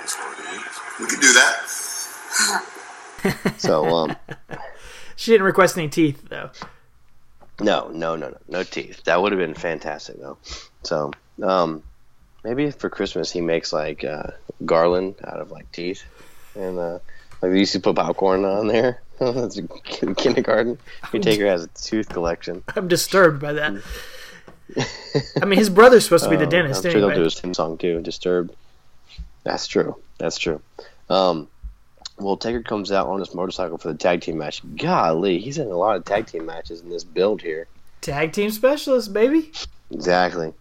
That's what it is. We can do that. So, um, [LAUGHS] She didn't request any teeth though. no, no, no, no, no teeth. That would have been fantastic, though. So, um, maybe for Christmas he makes like uh, garland out of like teeth, and uh, like they used to put popcorn on there. [LAUGHS] That's a kin- kindergarten. Your Taker has a tooth collection. [LAUGHS] I'm disturbed by that. [LAUGHS] I mean, his brother's supposed to be the Uh, dentist I'm sure they'll do anyway. his theme song too. Disturbed. That's true. That's true. Um, well, Taker comes out on his motorcycle for the tag team match. Golly, he's in a lot of tag team matches in this build here. Tag team specialist, baby. Exactly.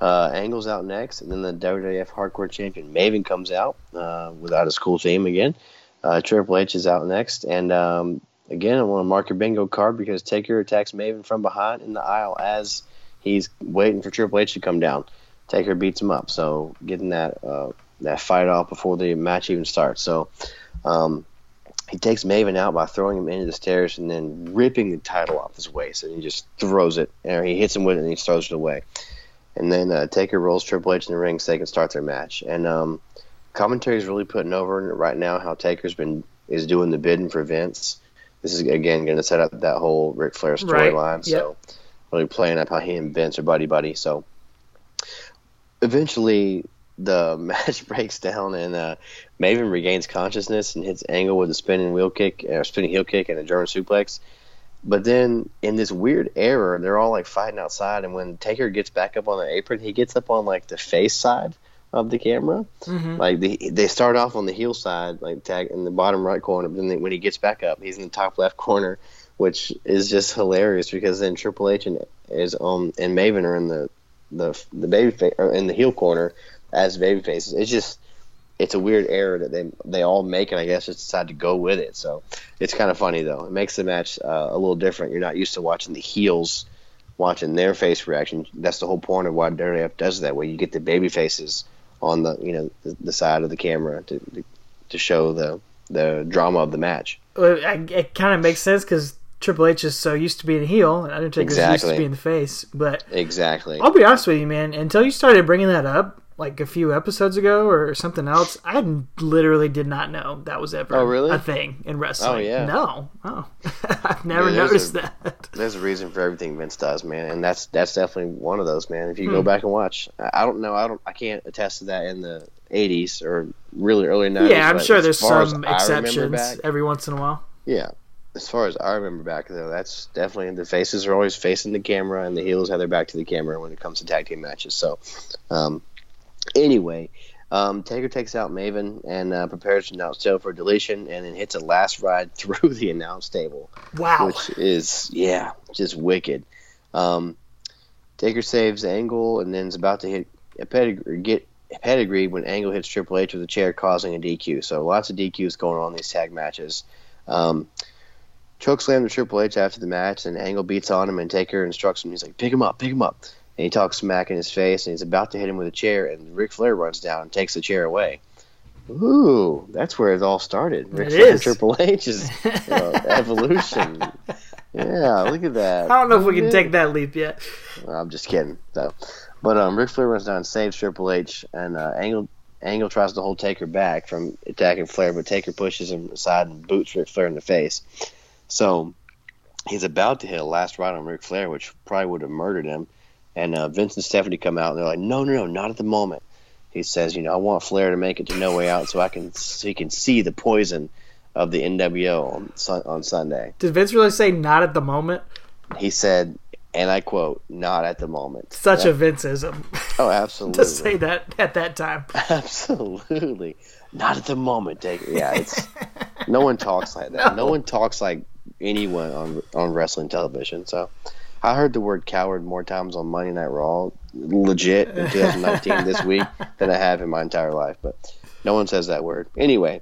Uh, Angle's out next, and then the WWF Hardcore Champion Maven comes out uh, without his cool theme again. Uh, Triple H is out next, and um, again, I want to mark your bingo card because Taker attacks Maven from behind in the aisle as he's waiting for Triple H to come down. Taker beats him up, so getting that uh, that fight off before the match even starts. So um, he takes Maven out by throwing him into the stairs and then ripping the title off his waist, and he just throws it, and he hits him with it, and he throws it away. And then uh, Taker rolls Triple H in the ring so they can start their match. And um, commentary is really putting over right now how Taker's been is doing the bidding for Vince. This is again going to set up that whole Ric Flair Right. storyline. So really playing up how he and Vince are buddy buddy. So eventually the [LAUGHS] match breaks down and uh, Maven regains consciousness and hits Angle with a spinning wheel kick, or spinning heel kick, and a German suplex. But then in this weird error, they're all like fighting outside, and when Taker gets back up on the apron, he gets up on like the face side of the camera. Like the, they start off on the heel side, like tag in the bottom right corner, but then they, when he gets back up, he's in the top left corner, which is just hilarious because then Triple H and is um and Maven are in the the the baby fa- or in the heel corner as baby faces. It's just it's a weird error that they they all make, and I guess just decide to go with it. So it's kind of funny though. It makes the match uh, a little different. You're not used to watching the heels watching their face reaction. That's the whole point of why WWF does that way. You get the baby faces on the you know the, the side of the camera to to show the the drama of the match. Well, I- It kind of makes sense because Triple H is so used to being the heel, and Undertaker's used Exactly. to being the face. But Exactly. I'll be honest with you, man. Until you started bringing that up, like a few episodes ago or something else, I literally did not know that was ever Oh, really? a thing in wrestling. Oh, yeah. No. Oh, [LAUGHS] I've never Yeah, noticed a- that. There's a reason for everything Vince does, man, and that's that's definitely one of those, man. If you Hmm. go back and watch, I don't know, I don't, I can't attest to that in the '80s or really early '90s. Yeah, I'm sure there's some exceptions back- every once in a while. Yeah, as far as I remember back, though, that's definitely the faces are always facing the camera, and the heels have their back to the camera when it comes to tag team matches. So, um, anyway, um, Taker takes out Maven and uh, prepares to announce Tail for deletion, and then hits a last ride [LAUGHS] through the announce table Wow. which is yeah, just wicked. Um, Taker saves Angle and then is about to hit a pedigree, get a pedigree when Angle hits Triple H with a chair, causing a DQ. So lots of DQs going on in these tag matches. Um, choke slam to Triple H after the match, and Angle beats on him, and Taker instructs him. He's like, "Pick him up, pick him up." And he talks smack in his face, and he's about to hit him with a chair, and Ric Flair runs down and takes the chair away. Ooh, that's where it all started. Ric It Flair is. Triple H's [LAUGHS] uh, evolution. Yeah, look at that. I don't know if we can take that leap yet. I'm just kidding. So, but um, Ric Flair runs down, and saves Triple H, and uh, Angle Angle tries to hold Taker back from attacking Flair, but Taker pushes him aside and boots Ric Flair in the face. So he's about to hit a last ride on Ric Flair, which probably would have murdered him. And uh, Vince and Stephanie come out, and they're like, "No, no, no, not at the moment." He says, "You know, I want Flair to make it to No Way Out, so I can so he can see the poison of the NWO on, on Sunday." Did Vince really say not at the moment? He said, and I quote, "Not at the moment." Such That- a Vinceism oh, [LAUGHS] absolutely. to say that at that time. [LAUGHS] Absolutely. Not at the moment, Taker. Yeah, it's no one talks like that. [LAUGHS] No. one talks like anyone on on wrestling television. So I heard the word coward more times on Monday Night Raw, legit in [LAUGHS] 2019 this week than I have in my entire life. But no one says that word. Anyway,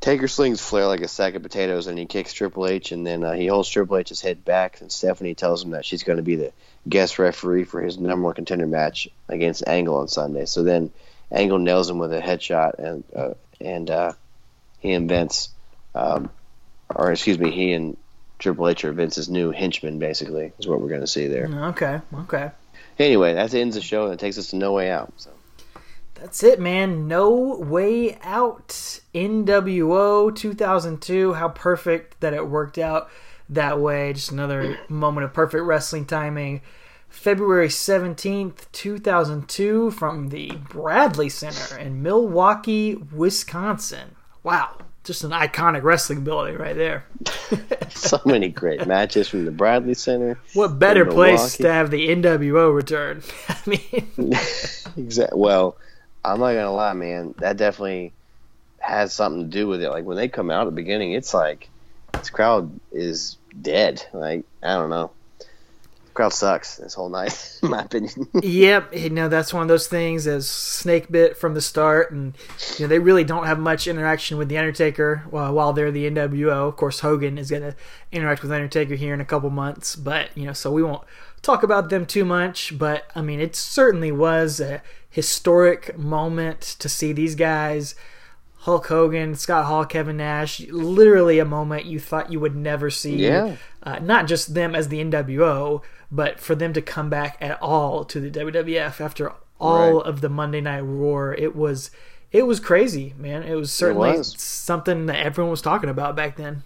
Taker slings Flair like a sack of potatoes, and he kicks Triple H, and then uh, he holds Triple H's head back, and Stephanie tells him that she's going to be the guest referee for his number one contender match against Angle on Sunday. So then Angle nails him with a headshot, and uh, and uh, he invents, um, or excuse me, he and Triple H or Vince's new henchman, basically, is what we're going to see there. Mm, okay, okay. Anyway, that ends the show, and it takes us to No Way Out. So. That's it, man. No way out. NWO 2002. How perfect that it worked out that way. Just another [CLEARS THROAT] moment of perfect wrestling timing. February 17th, 2002, from the Bradley Center in Milwaukee, Wisconsin. Wow. Just an iconic wrestling building right there. [LAUGHS] so many great matches from the Bradley Center. What better place to have the NWO return? [LAUGHS] I mean, [LAUGHS] Exactly. Well, I'm not gonna lie, man. That definitely has something to do with it. Like when they come out at the beginning, it's like this crowd is dead. Like I don't know. Crowd sucks this whole night, [LAUGHS] in my opinion. [LAUGHS] Yep, you know that's one of those things as snake bit from the start, and you know they really don't have much interaction with the Undertaker while, while they're the NWO. Of course, Hogan is going to interact with Undertaker here in a couple months, but you know, so we won't talk about them too much. But I mean, it certainly was a historic moment to see these guys. Hulk Hogan, Scott Hall, Kevin Nash, literally a moment you thought you would never see. Yeah. Uh, not just them as the NWO, but for them to come back at all to the WWF after all Right. of the Monday Night War, it was it was crazy, man. It was certainly was. something that everyone was talking about back then.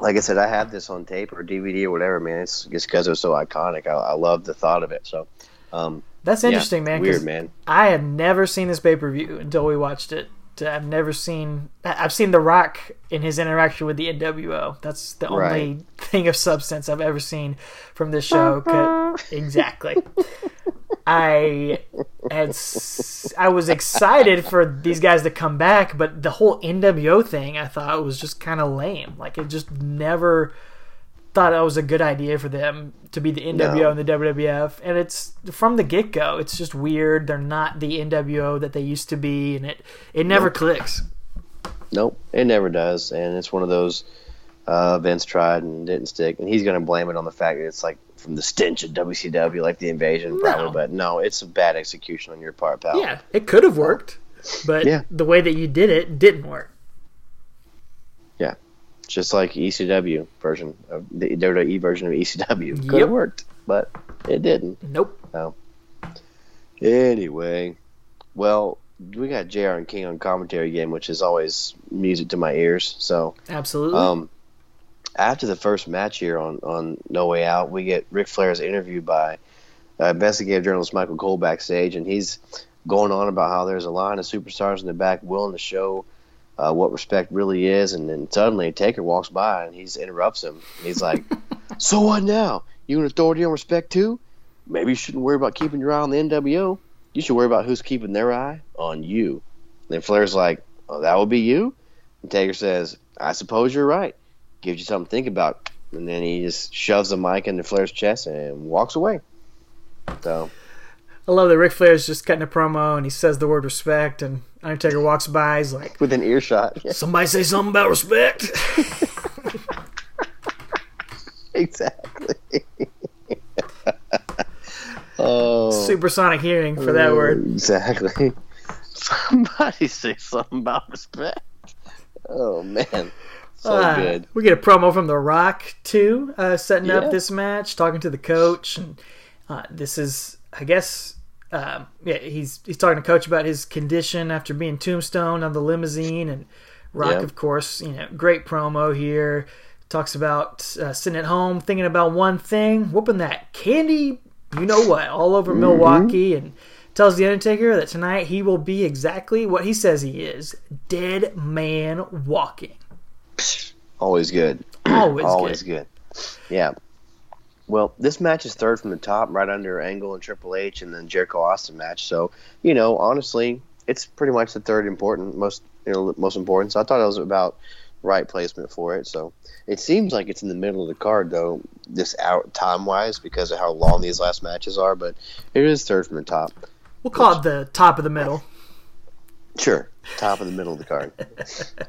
like I said, I have this on tape or DVD or whatever, man. It's just because it was so iconic. I, I love the thought of it. So, um, That's yeah, interesting, man. 'cause Weird, man. I had never seen this pay per view until we watched it. I've never seen. I've seen The Rock in his interaction with the NWO. That's the only thing of substance I've ever seen from this show. [LAUGHS] exactly. I had. I was excited for these guys to come back, but the whole NWO thing I thought was just kind of lame. Like it just never thought it was a good idea for them to be the NWO No. and the WWF. And it's from the get go. It's just weird. They're not the NWO that they used to be, and it it never clicks. Nope, it never does, and it's one of those uh, Vince tried and didn't stick, and he's going to blame it on the fact that it's like from the stench of WCW, like the invasion, probably. But no, it's a bad execution on your part, pal. Yeah, it could have worked, but Yeah. the way that you did it didn't work. yeah, just like ECW version of the WWE version of ECW could Yep. have worked, but it didn't. Nope. Anyway, well, we got JR and King on commentary again, which is always music to my ears. So, Absolutely. um, after the first match here on, on No Way Out, we get Ric Flair's interviewed by uh, investigative journalist Michael Cole backstage, and he's going on about how there's a line of superstars in the back willing to show uh, what respect really is, and then suddenly Taker walks by and he interrupts him. He's like, [LAUGHS] "So what now? You an authority on respect too? Maybe you shouldn't worry about keeping your eye on the NWO. You should worry about who's keeping their eye on you." then Flair's like, "Oh, that would be you." And Taker says, "I suppose you're right." Gives you something to think about, and then he just shoves the mic into Flair's chest and walks away. So I love that Ric Flair's just cutting a promo and he says the word respect, and Undertaker walks by. He's like, within earshot, [LAUGHS] "Somebody say something about respect." [LAUGHS] exactly. oh, [LAUGHS] Supersonic hearing for that word. Exactly. Somebody say something about respect. Oh man, so Uh, good. We get a promo from The Rock too, uh, setting Yeah. up this match, talking to the coach, and uh, this is, I guess, um, yeah, he's he's talking to coach about his condition after being tombstone on the limousine, and Rock, Yeah. of course, you know, great promo here. Talks about uh, sitting at home thinking about one thing, whooping that candy, you know what, all over Mm-hmm. Milwaukee, and tells the Undertaker that tonight he will be exactly what he says he is: dead man walking. Always good. Always, Always good. good. Yeah. Well, this match is third from the top, right under Angle and Triple H, and then Jericho Austin match. So, you know, honestly, it's pretty much the third important, most you know, most important. So I thought it was about right placement for it. So it seems like it's in the middle of the card, though, this out time wise, because of how long these last matches are. But it is third from the top. We'll call it the top of the middle. Sure, top of the middle of the card.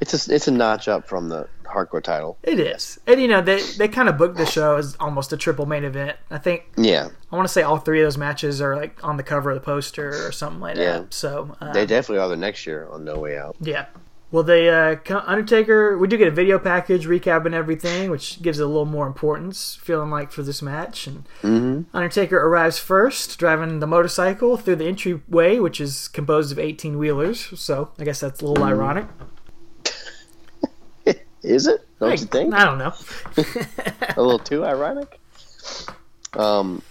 it's a it's a notch up from the hardcore title. It is, and you know they they kind of booked the show as almost a triple main event. I think Yeah, I want to say all three of those matches are like on the cover of the poster or something like Yeah. that. So uh, they definitely are the next year on No Way Out. yeah. Well, they uh, Undertaker. We do get a video package recapping everything, which gives it a little more importance. Feeling like for this match, and Mm-hmm. Undertaker arrives first, driving the motorcycle through the entryway, which is composed of eighteen wheelers. So I guess that's a little Mm-hmm. ironic. [LAUGHS] Is it? Don't I, you think? I don't know. [LAUGHS] a little too ironic. Um,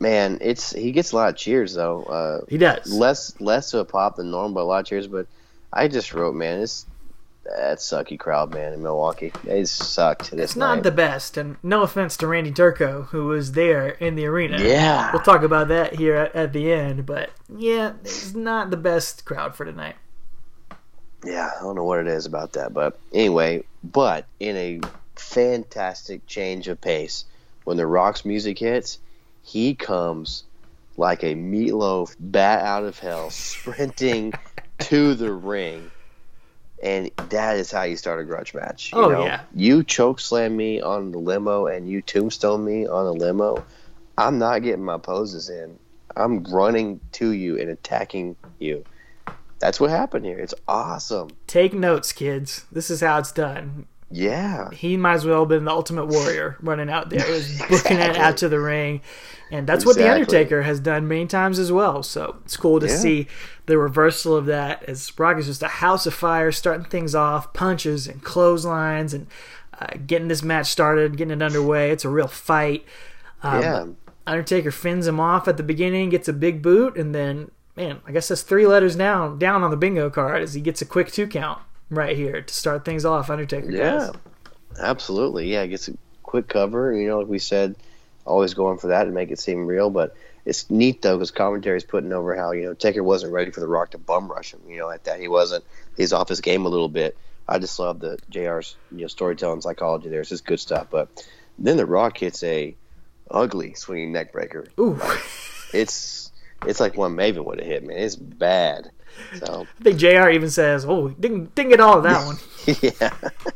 man, it's he gets a lot of cheers though. Uh, He does. less less of a pop than normal, but a lot of cheers. But I just wrote, man, it's that sucky crowd, man, in Milwaukee. They sucked this It's not night. the best, and no offense to Randy Turco, who was there in the arena. Yeah. We'll talk about that here at, at the end, but yeah, it's not the best crowd for tonight. Yeah, I don't know what it is about that, but anyway, but in a fantastic change of pace, when the Rock's music hits, he comes like a meatloaf bat out of hell, sprinting to the ring, and that is how you start a grudge match. You Oh, know? yeah. you choke slam me on the limo, and you tombstone me on the limo. I'm not getting my poses in. I'm running to you and attacking you. That's what happened here. It's awesome. Take notes, kids. This is how it's done. Yeah. He might as well have been the Ultimate Warrior running out there, was [LAUGHS] booking it out to the ring, and that's what the Undertaker has done many times as well. So it's cool to Yeah. see the reversal of that. As Brock is just a house of fire, starting things off, punches and clotheslines, and uh, getting this match started, getting it underway. It's a real fight. Um, yeah. Undertaker fins him off at the beginning, gets a big boot, and then, man, I guess that's three letters down down on the bingo card as he gets a quick two count right here to start things off. Undertaker Yeah. does. Absolutely. Yeah. It gets a quick cover. You know, like we said, always going for that to make it seem real. But it's neat, though, because commentary's putting over how, you know, Taker wasn't ready for The Rock to bum rush him. You know, at that. He wasn't. He's off his game a little bit. I just love the JR's you know, storytelling psychology there. It's just good stuff. But then The Rock hits a ugly swinging neck breaker. Ooh. It's it's like one Maven would have hit, man. It's bad. So I think JR even says, "Oh, didn't didn't get all of that [LAUGHS] one." yeah. [LAUGHS]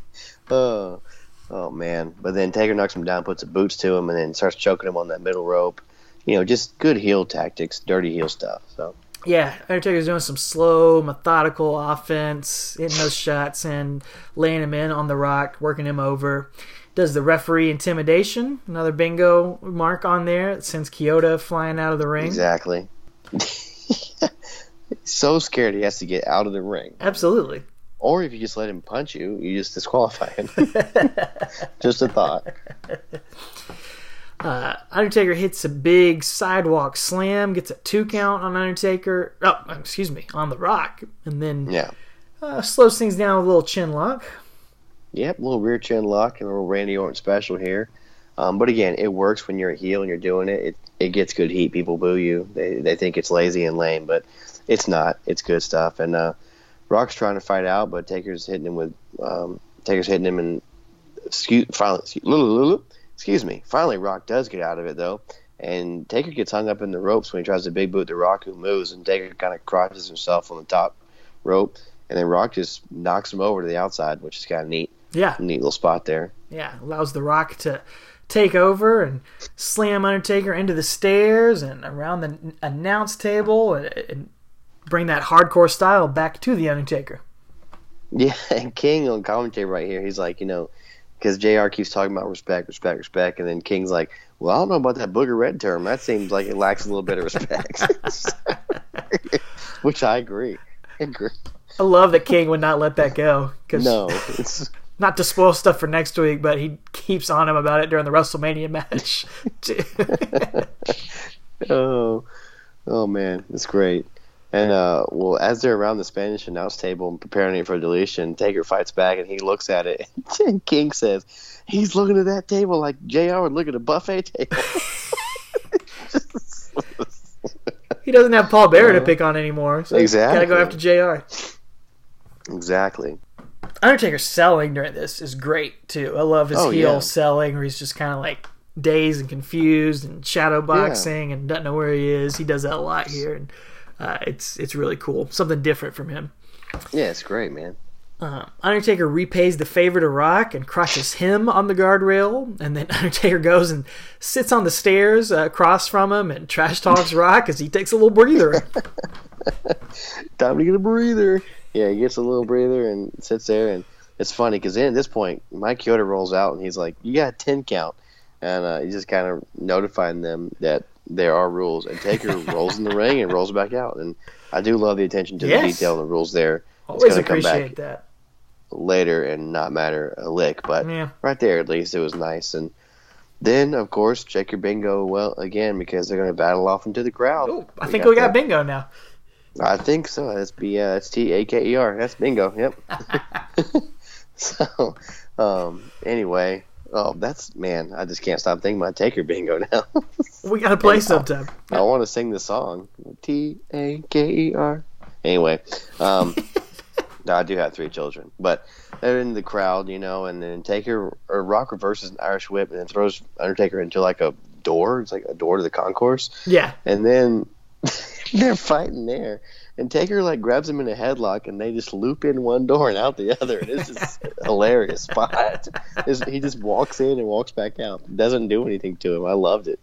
Oh, oh man. But then Taker knocks him down, puts the boots to him, and then starts choking him on that middle rope. You know, just good heel tactics, dirty heel stuff. So yeah, Undertaker's doing some slow, methodical offense, hitting those shots and laying him in on the rock, working him over. Does the referee intimidation? Another bingo mark on there. It sends Chioda flying out of the ring. exactly. [LAUGHS] He's so scared he has to get out of the ring. Absolutely. Or if you just let him punch you, you just disqualify him. [LAUGHS] just a thought. [LAUGHS] Uh, Undertaker hits a big sidewalk slam, gets a two count on Undertaker. Oh, excuse me, on the Rock, and then Yeah. uh, slows things down with a little chin lock. Yep, little rear chin lock and a little Randy Orton special here. Um, but again, it works when you're a heel and you're doing it. It it gets good heat. People boo you. They they think it's lazy and lame, but it's not. It's good stuff. And uh, Rock's trying to fight out, but Taker's hitting him with um, Taker's hitting him and excuse finally excuse, excuse me. Finally, Rock does get out of it though, and Taker gets hung up in the ropes when he tries to big boot the Rock, who moves, and Taker kind of crotches himself on the top rope, and then Rock just knocks him over to the outside, which is kind of neat. Yeah, Neat little spot there. yeah, allows the Rock to take over and slam Undertaker into the stairs and around the announce table and, and bring that hardcore style back to the Undertaker. Yeah, and King on commentary right here, he's like, you know, because JR keeps talking about respect, respect, respect, and then King's like, well, I don't know about that booger red term. That seems like it lacks a little bit of respect. [LAUGHS] Which I agree. I agree. I love that King would not let that go. Cause No, it's [LAUGHS] Not to spoil stuff for next week, but he keeps on him about it during the WrestleMania match. [LAUGHS] oh, oh man, it's great. And uh, well, as they're around the Spanish announce table and preparing it for deletion, Taker fights back and he looks at it. [LAUGHS] And King says, "He's looking at that table like Jr. would look at a buffet table." [LAUGHS] he doesn't have Paul Bearer to pick on anymore, so Exactly. gotta go after Jr. exactly. Undertaker selling during this is great too. I love his Oh, heel yeah. selling, where he's just kind of like dazed and confused and shadow boxing and doesn't know where he is. He does that a lot here, and uh, it's it's really cool. Something different from him. Yeah, it's great, man. Uh, Undertaker repays the favor to Rock and crushes him on the guardrail, and then [LAUGHS] Undertaker goes and sits on the stairs uh, across from him and trash talks Rock as he takes a little breather. [LAUGHS] Time to get a breather. Yeah, he gets a little breather and sits there, and it's funny because then at this point, Mike Chioda rolls out and he's like, "You got a ten count," and uh, he's just kind of notifying them that there are rules. And Taker [LAUGHS] rolls in the ring and rolls back out, and I do love the attention to Yes. the detail and the rules there. Always gonna come back. appreciate that. later and not matter a lick, but Yeah. right there at least it was nice. And then of course check your bingo well again because they're going to battle off into the crowd. Oh, I think we got that. bingo now. I think so. That's B uh, it's T A K E R. That's bingo. Yep. [LAUGHS] [LAUGHS] so um, anyway, oh that's man, I just can't stop thinking about Taker bingo [LAUGHS] now. We gotta play sometime. I want to sing the song T A K E R. Anyway, um, [LAUGHS] no, I do have three children, but they're in the crowd, you know, and then Taker or Rock reverses an Irish whip and then throws Undertaker into like a door. It's like a door to the concourse, Yeah, and then [LAUGHS] they're fighting there. And Taker like grabs him in a headlock, and they just loop in one door and out the other. And it's just hilarious [LAUGHS] spot. It's- he just walks in and walks back out. Doesn't do anything to him. I loved it.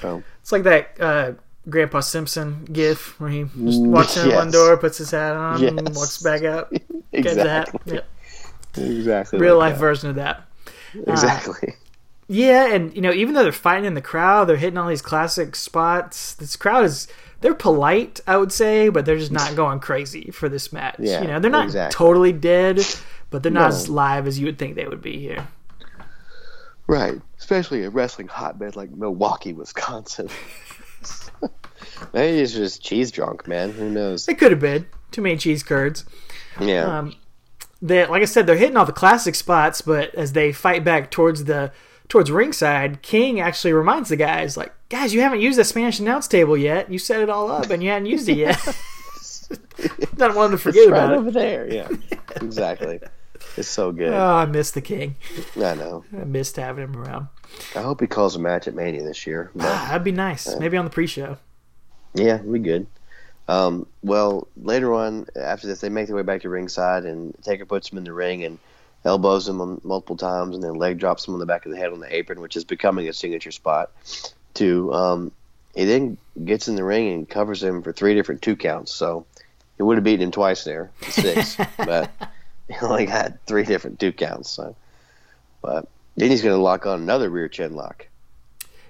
So it's like that uh, Grandpa Simpson gif where he just walks in one door, puts his hat on, and walks back out. [LAUGHS] Gets the hat. exactly, Yeah. exactly. Real like life that. version of that. Exactly. Yeah, and you know, even though they're fighting in the crowd, they're hitting all these classic spots. This crowd is they're polite, I would say, but they're just not going crazy for this match. Yeah, you know, they're not exactly. totally dead, but they're not No. as live as you would think they would be here. Right. Especially a wrestling hotbed like Milwaukee, Wisconsin. [LAUGHS] Maybe it's just cheese drunk, man. Who knows? It could have been too many cheese curds. Yeah. Um, they, like I said, they're hitting all the classic spots, but as they fight back towards the towards ringside, King actually reminds the guys, like, guys, you haven't used the Spanish announce table yet. You set it all up, and you hadn't used it yet. Don't want them to forget It's right about over it. there. Yeah. [LAUGHS] exactly. It's so good. Oh, I miss the King. I know. I missed having him around. I hope he calls a match at Mania this year. But Ah, that'd be nice. Maybe on the pre-show. yeah, we good. Um, well, later on, after this, they make their way back to ringside, and Taker puts him in the ring and elbows him multiple times, and then leg drops him on the back of the head on the apron, which is becoming a signature spot. To um, he then gets in the ring and covers him for three different two counts. So he would have beaten him twice there, six, [LAUGHS] but he only got three different two counts. So, but then he's going to lock on another rear chin lock.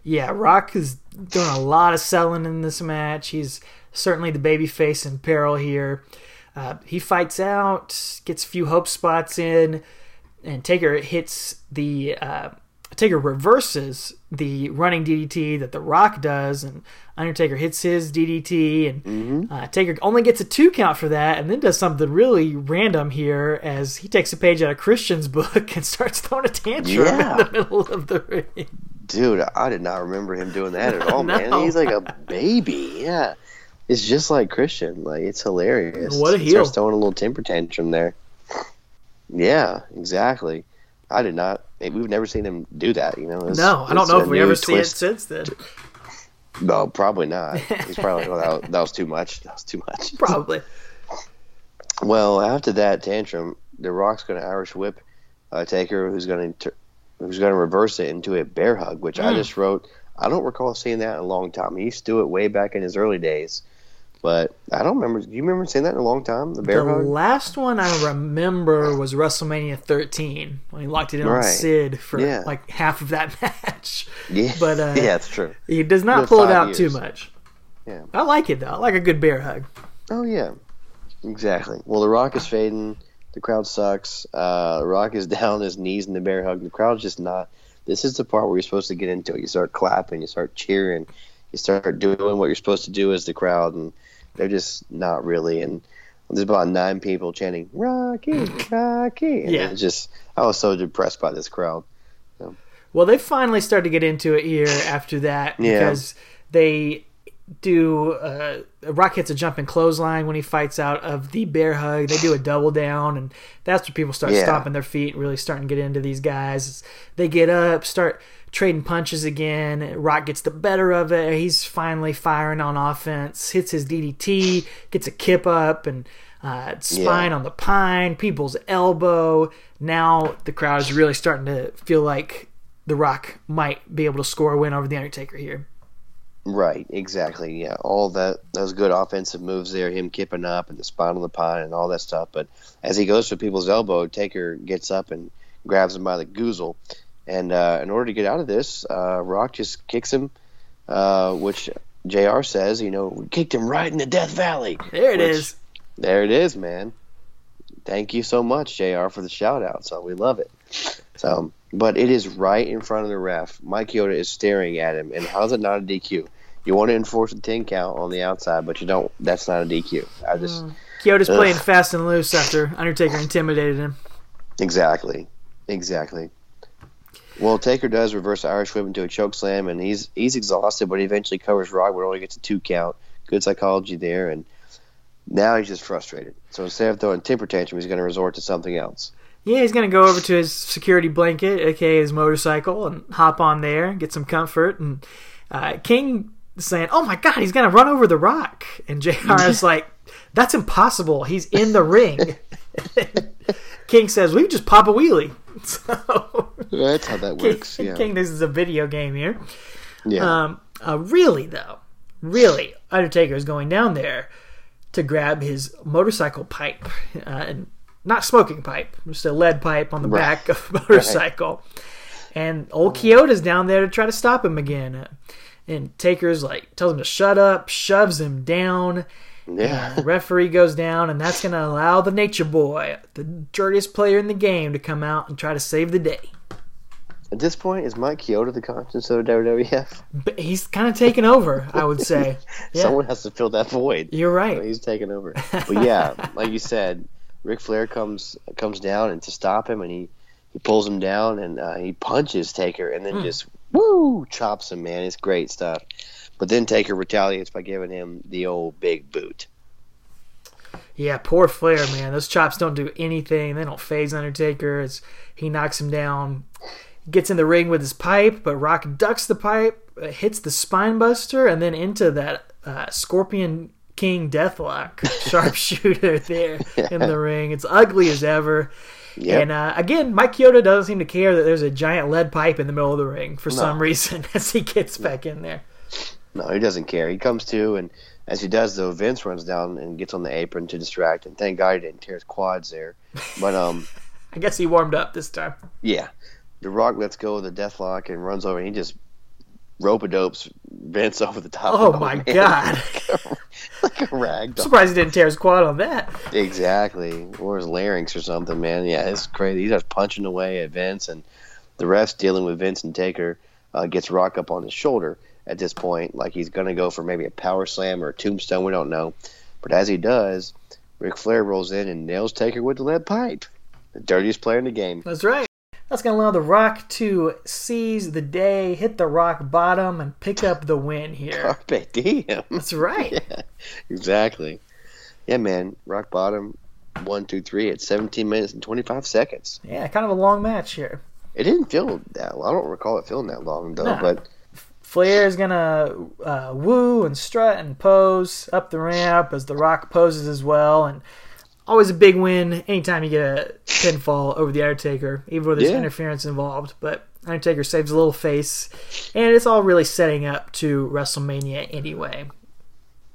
Yeah, Rock is doing a lot of selling in this match. He's certainly the baby face in peril here. Uh, he fights out, gets a few hope spots in, and Taker hits the. Uh, Taker reverses the running DDT that The Rock does, and Undertaker hits his DDT, and uh, Taker only gets a two count for that, and then does something really random here as he takes a page out of Christian's [LAUGHS] book and starts throwing a tantrum Yeah. in the middle of the ring. Dude, I did not remember him doing that at [LAUGHS] all, man. He's like a baby. Yeah. It's just like Christian. Like it's hilarious. What a He heel. Starts throwing a little temper tantrum there. Yeah, exactly. I did not. We've never seen him do that. You know. No, I don't know if we ever see it since then. No, probably not. He's probably like, oh, that, was- that was too much. That was too much. Probably. Well, after that tantrum, The Rock's going to Irish whip uh, Taker, who's going to who's going to reverse it into a bear hug, which Hmm. I just wrote. I don't recall seeing that in a long time. He used to do it way back in his early days, But I don't remember. Do you remember saying that in a long time? The bear hug? The hug. last one I remember was WrestleMania 13 when he locked it in on Sid for Yeah. like half of that [LAUGHS] match. Yeah, But uh, yeah, it's true. he does not pull it out years. too much. Yeah. I like it though. I like a good bear hug. Oh yeah, exactly. Well, the Rock is fading. The crowd sucks. Uh, the Rock is [LAUGHS] down on his knees in the bear hug. The crowd's just not. This is the part where you're supposed to get into it. You start clapping. You start cheering. You start doing what you're supposed to do as the crowd, and they're just not really. And there's about nine people chanting "Rocky, Rocky." And Yeah. just I was so depressed by this crowd. Well, they finally start to get into it here after that Yeah. because they do. Uh, Rock hits a jumping clothesline when he fights out of the bear hug. They do a double down, and that's when people start Yeah. stomping their feet and really starting to get into these guys. They get up, start trading punches again. Rock gets the better of it. He's finally firing on offense, hits his DDT, gets a kip up, and uh, spine Yeah. on the pine, people's elbow. Now the crowd is really starting to feel like the Rock might be able to score a win over the Undertaker here. Right, exactly. Yeah, all that those good offensive moves there, him kipping up and the spine on the pine and all that stuff. But as he goes for people's elbow, Taker gets up and grabs him by the goozle. And uh, in order to get out of this, uh, Rock just kicks him, uh, which Jr. says, you know, we kicked him right in the Death Valley. There it Which- is. There it is, man. Thank you so much, Jr. for the shout out. So we love it. So, but it is right in front of the ref. Mike Chioda is staring at him, and how's it not a DQ? You want to enforce a ten count on the outside, but you don't. That's not a DQ. I just Chioda's Ugh. playing fast and loose after Undertaker intimidated him. exactly, exactly. Well, Taker does reverse Irish whip into a choke slam, and he's he's exhausted, but he eventually covers Rock, but only gets a two count. Good psychology there, and now he's just frustrated. So instead of throwing temper tantrum, he's going to resort to something else. Yeah, he's gonna go over to his security blanket, aka his motorcycle, and hop on there, get some comfort. And uh, King is saying, "Oh my God, he's gonna run over the Rock," and Jr. is [LAUGHS] like, "That's impossible. He's in the ring." [LAUGHS] King says, "We just pop a wheelie." [LAUGHS] So That's how that works. King, Yeah. King, this is a video game here. yeah. Um, uh, really though, really, Undertaker is going down there to grab his motorcycle pipe, uh, and not smoking pipe, just a lead pipe on the Right. back of [LAUGHS] a motorcycle. And old Chioda's down there to try to stop him again. And Taker's like tells him to shut up, shoves him down. Yeah. The [LAUGHS] referee goes down, and that's going to allow the Nature Boy, the dirtiest player in the game, to come out and try to save the day. At this point, is Mike Chioda the conscience of the WWF? But he's kind of taken over, I would say. [LAUGHS] Yeah. Someone has to fill that void. You're right. He's taking over. [LAUGHS] But yeah, like you said, Ric Flair comes comes down and to stop him, and he he pulls him down and uh, he punches Taker, and then just woo chops him. Man, it's great stuff. But then Taker retaliates by giving him the old big boot. Yeah, poor Flair, man. Those chops don't do anything. They don't phase Undertaker as he knocks him down. Gets in the ring with his pipe, but Rock ducks the pipe, uh, hits the spine buster, and then into that uh, Scorpion King Deathlock [LAUGHS] sharpshooter there in the [LAUGHS] ring. It's ugly as ever. Yep. And uh, again, Mike Chioda doesn't seem to care that there's a giant lead pipe in the middle of the ring for some reason [LAUGHS] as he gets back in there. No, he doesn't care. He comes to, and as he does, though, Vince runs down and gets on the apron to distract. And thank God he didn't tear his quads there. But um, [LAUGHS] I guess he warmed up this time. yeah, the Rock lets go of the Deathlock and runs over, and he just rope a dopes Vince [LAUGHS] over the top. Oh of my man. god. [LAUGHS] like a rag doll. Surprised he didn't tear his quad on that. Exactly, or his larynx or something, man. Yeah, it's crazy. He starts punching away at Vince, and the ref's dealing with Vince and Taker. Uh, gets Rock up on his shoulder at this point, like he's gonna go for maybe a power slam or a tombstone. We don't know, but as he does, Ric Flair rolls in and nails Taker with the lead pipe. The dirtiest player in the game. That's right. That's going to allow The Rock to seize the day, hit the rock bottom, and pick up the win here. [LAUGHS] Carpe diem. That's right. [LAUGHS] Yeah, exactly. Yeah, man. Rock bottom. One, two, three. At 17 minutes and 25 seconds. Yeah, kind of a long match here. It didn't feel that. long. I don't recall it feeling that long though. Nah. But Flair is going to uh, woo and strut and pose up the ramp as The Rock poses as well. And always a big win anytime you get a pinfall over The Undertaker, even with there's Yeah. interference involved. But Undertaker saves a little face, and it's all really setting up to WrestleMania anyway.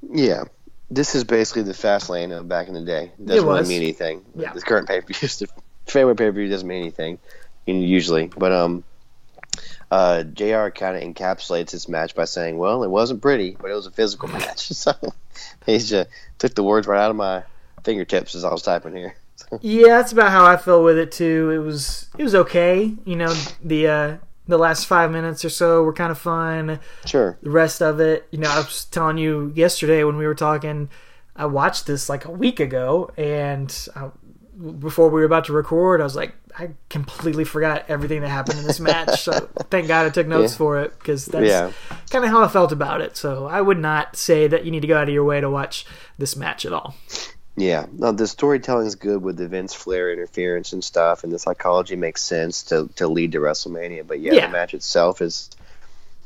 Yeah, this is basically the fast lane of back in the day. It doesn't It really mean anything. Yeah. The current pay per view, the fairway pay per view doesn't mean anything, usually. But um, uh, Jr. kind of encapsulates this match by saying, "Well, it wasn't pretty, but it was a physical [LAUGHS] match." [LAUGHS] so he just took the words right out of my fingertips as I was typing here. [LAUGHS] Yeah, that's about how I feel with it too. It was it was okay. You know, the uh, the last five minutes or so were kind of fun. Sure. The rest of it, you know, I was telling you yesterday when we were talking. I watched this like a week ago, and I, before we were about to record, I was like, I completely forgot everything that happened in this match. so thank God I took notes Yeah. for it because that's Yeah. kind of how I felt about it. So I would not say that you need to go out of your way to watch this match at all. Yeah, no, the storytelling is good with the Vince Flair interference and stuff, and the psychology makes sense to, to lead to WrestleMania. But yeah, Yeah. the match itself is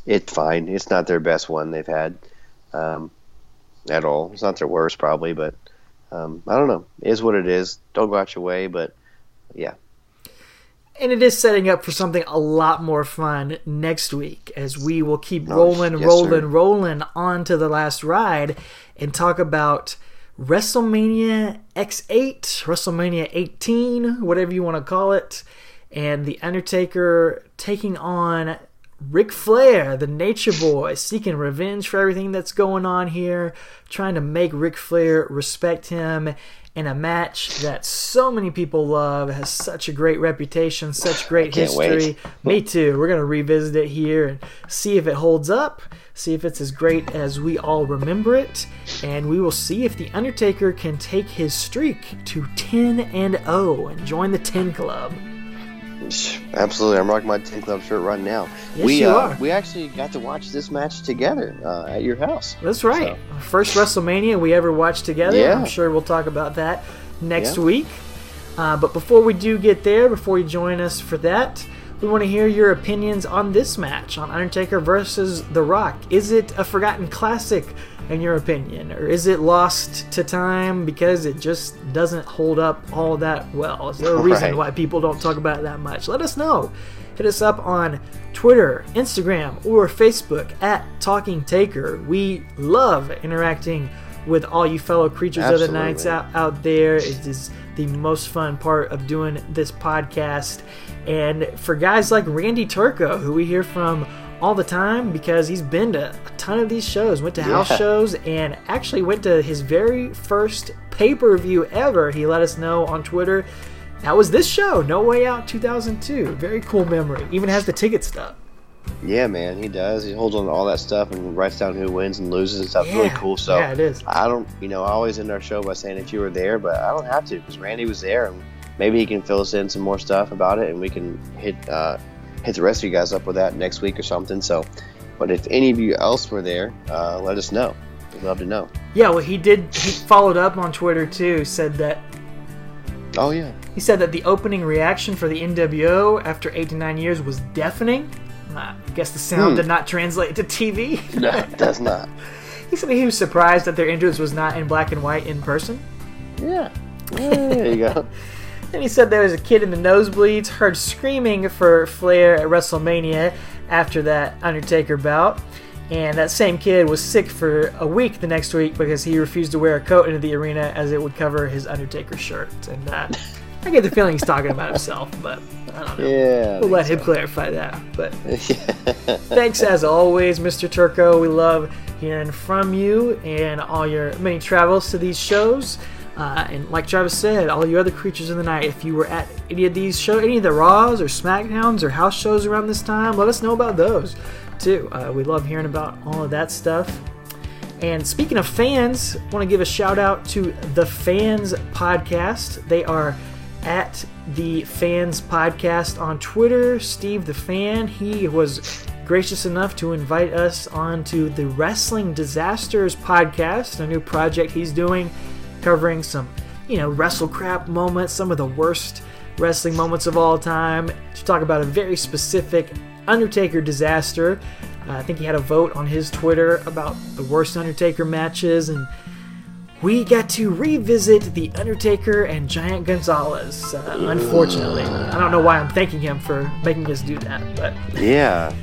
it's fine. It's not their best one they've had um, at all. It's not their worst probably, but um, I don't know. It is what it is. Don't go out your way, but yeah, And it is setting up for something a lot more fun next week as we will keep Oh, rolling, yes, rolling, sir. rolling on to the last ride and talk about WrestleMania X8, WrestleMania 18, whatever you want to call it, and The Undertaker taking on Ric Flair, the Nature Boy, seeking revenge for everything that's going on here, trying to make Ric Flair respect him in a match that so many people love, has such a great reputation, such great history. Me too. We're going to revisit it here and see if it holds up, see if it's as great as we all remember it, and we will see if The Undertaker can take his streak to 10 and 0 and join the 10 Club. Absolutely. I'm rocking my Ten Club shirt right now. Yes, we you uh, are. we actually got to watch this match together uh, at your house. That's right. First WrestleMania we ever watched together. Yeah. I'm sure we'll talk about that next Yeah. week. Uh, but before we do get there, before you join us for that, we want to hear your opinions on this match on Undertaker versus The Rock. Is it a forgotten classic in your opinion, or is it lost to time because it just doesn't hold up all that well? Is there a reason Right. why people don't talk about it that much? Let us know. Hit us up on Twitter, Instagram, or Facebook at Talking Taker. We love interacting with all you fellow creatures of the nights out, out there. It is the most fun part of doing this podcast. And for guys like Randy Turco, who we hear from all the time because he's been to a ton of these shows, went to house Yeah. shows, and actually went to his very first pay per view ever. He let us know on Twitter. That was this show, No Way Out 2002. Very cool memory. Even has the ticket stub. Yeah, man, he does. He holds on to all that stuff and writes down who wins and loses and stuff. It's really cool. So Yeah, it is. I don't, you know, I always end our show by saying if you were there, but I don't have to because Randy was there and maybe he can fill us in some more stuff about it and we can hit uh, hit the rest of you guys up with that next week or something. So, but if any of you else were there, uh, let us know. We'd love to know. Yeah, well, he did. He followed up on Twitter too. Said that Oh yeah, He said that the opening reaction for the NWO after eight to nine years was deafening. I guess the sound Hmm. did not translate to TV. no, it does not. [LAUGHS] he said he was surprised that their entrance was not in black and white in person. Yeah, Yeah, there you go. [LAUGHS] And he said there was a kid in the nosebleeds heard screaming for Flair at WrestleMania after that Undertaker bout. And that same kid was sick for a week the next week because he refused to wear a coat into the arena as it would cover his Undertaker shirt. And uh, I get the feeling he's talking about himself, but I don't know. Yeah, We'll let him clarify that. But [LAUGHS] thanks as always, Mr. Turco. We love hearing from you and all your many travels to these shows. Uh, and like Travis said, all you other creatures in the night, if you were at any of these shows, any of the Raws or SmackDowns or house shows around this time, let us know about those too. Uh, we love hearing about all of that stuff. And speaking of fans, want to give a shout out to the Fans Podcast. They are at the Fans Podcast on Twitter. Steve the Fan, he was gracious enough to invite us onto the Wrestling Disasters podcast, a new project he's doing covering some, you know, wrestle crap moments, some of the worst wrestling moments of all time, to talk about a very specific Undertaker disaster. Uh, I think he had a vote on his Twitter about the worst Undertaker matches, and we got to revisit The Undertaker and Giant Gonzalez, uh, unfortunately. I don't know why I'm thanking him for making us do that, but yeah.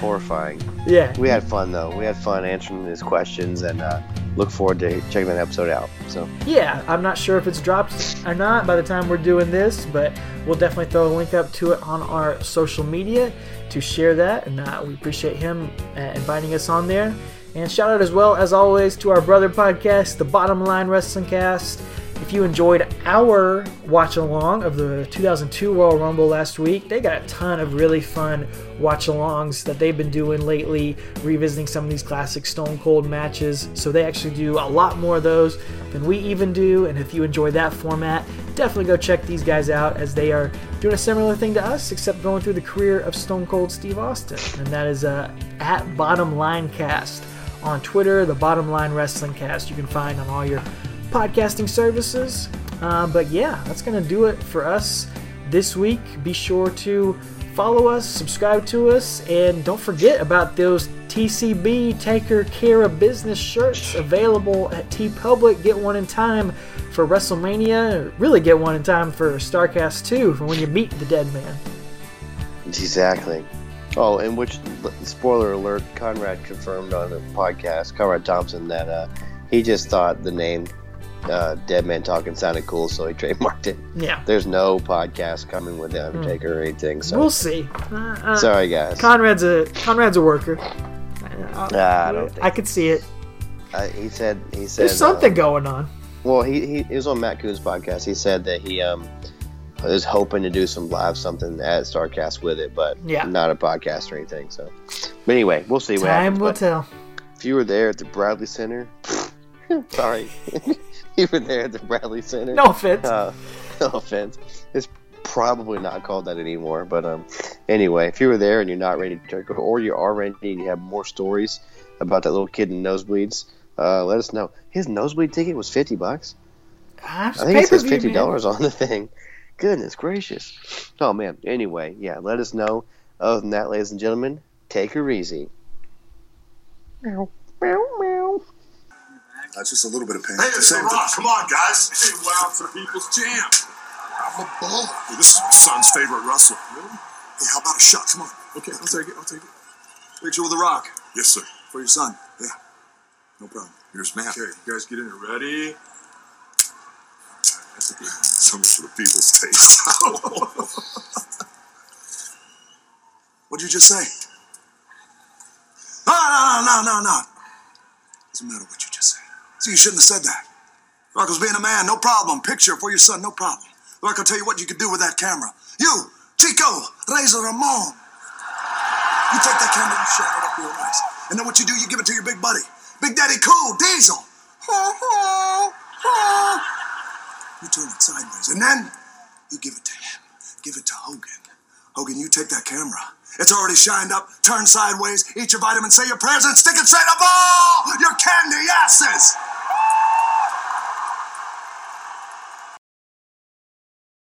Horrifying. yeah. We had fun though. We had fun answering his questions, and uh, look forward to checking that episode out. So yeah, I'm not sure if it's dropped or not by the time we're doing this, but we'll definitely throw a link up to it on our social media to share that, and uh, we appreciate him uh, inviting us on there. And shout out as well as always to our brother podcast, the Bottom Line Wrestling Cast. If you enjoyed our watch along of the 2002 Royal Rumble last week, they got a ton of really fun watch alongs that they've been doing lately, revisiting some of these classic Stone Cold matches. So they actually do a lot more of those than we even do. And if you enjoy that format, definitely go check these guys out as they are doing a similar thing to us, except going through the career of Stone Cold Steve Austin. And that is uh, at Bottom Line Cast on Twitter, the Bottom Line Wrestling Cast. You can find on all your podcasting services. Uh, but yeah, that's going to do it for us this week. Be sure to follow us, subscribe to us, and don't forget about those TCB Taker Care of Business shirts available at TeePublic. Get one in time for WrestleMania, really get one in time for Starrcast 2 for when you meet the dead man. Exactly. Oh, and which spoiler alert? Conrad confirmed on the podcast, Conrad Thompson, that uh, he just thought the name uh, Dead Man Talking sounded cool, so he trademarked it. Yeah. There's no podcast coming with the Undertaker mm. or anything. So we'll see. Uh, uh, Sorry, guys. Conrad's a Conrad's a worker. Uh, I don't. I could see it. he said. He said. There's something um, going on. Well, he, he, he was on Matt Coon's podcast. He said that he um was hoping to do some live something at Starrcast with it, but yeah. not a podcast or anything. So, but anyway, we'll see. Time what happens. will tell. If you were there at the Bradley Center, [LAUGHS] sorry. [LAUGHS] even there at the Bradley Center. No offense. Uh, no offense. It's probably not called that anymore. But um, anyway, if you were there and you're not ready to go, or you are ready and you have more stories about that little kid in nosebleeds, uh, let us know. His nosebleed ticket was fifty bucks. I think it says fifty dollars on the thing. Goodness gracious! Oh man. Anyway, yeah. Let us know. Other than that, ladies and gentlemen, take her easy. Meow, meow, meow. That's just a little bit of pain. Hey, it's The Rock. Come on, guys. Hey, wow, it's the people's champ. I'm a bull. Hey, this is my son's favorite wrestler. Really? Hey, how about a shot? Come on. Okay, I'll take it. I'll take it. Picture with The Rock. Yes, sir. For your son. Yeah. No problem. Here's Matt. Okay, you guys get in here. Ready? [LAUGHS] That's a good Something for the people's taste. [LAUGHS] What'd you just say? No, no, no, no, no, no. Doesn't matter what you just said. See, you shouldn't have said that. Rock was being a man, no problem. Picture for your son, no problem. Rock, I'll tell you what you could do with that camera. You, Chico, Razor Ramon. You take that camera and shine it up real nice. And then what you do, you give it to your big buddy. Big Daddy Cool, Diesel. You turn it sideways. And then you give it to him. Give it to Hogan. Hogan, you take that camera. It's already shined up. Turn sideways. Eat your vitamins. Say your prayers and stick it straight up all your candy asses. Woo! [LAUGHS]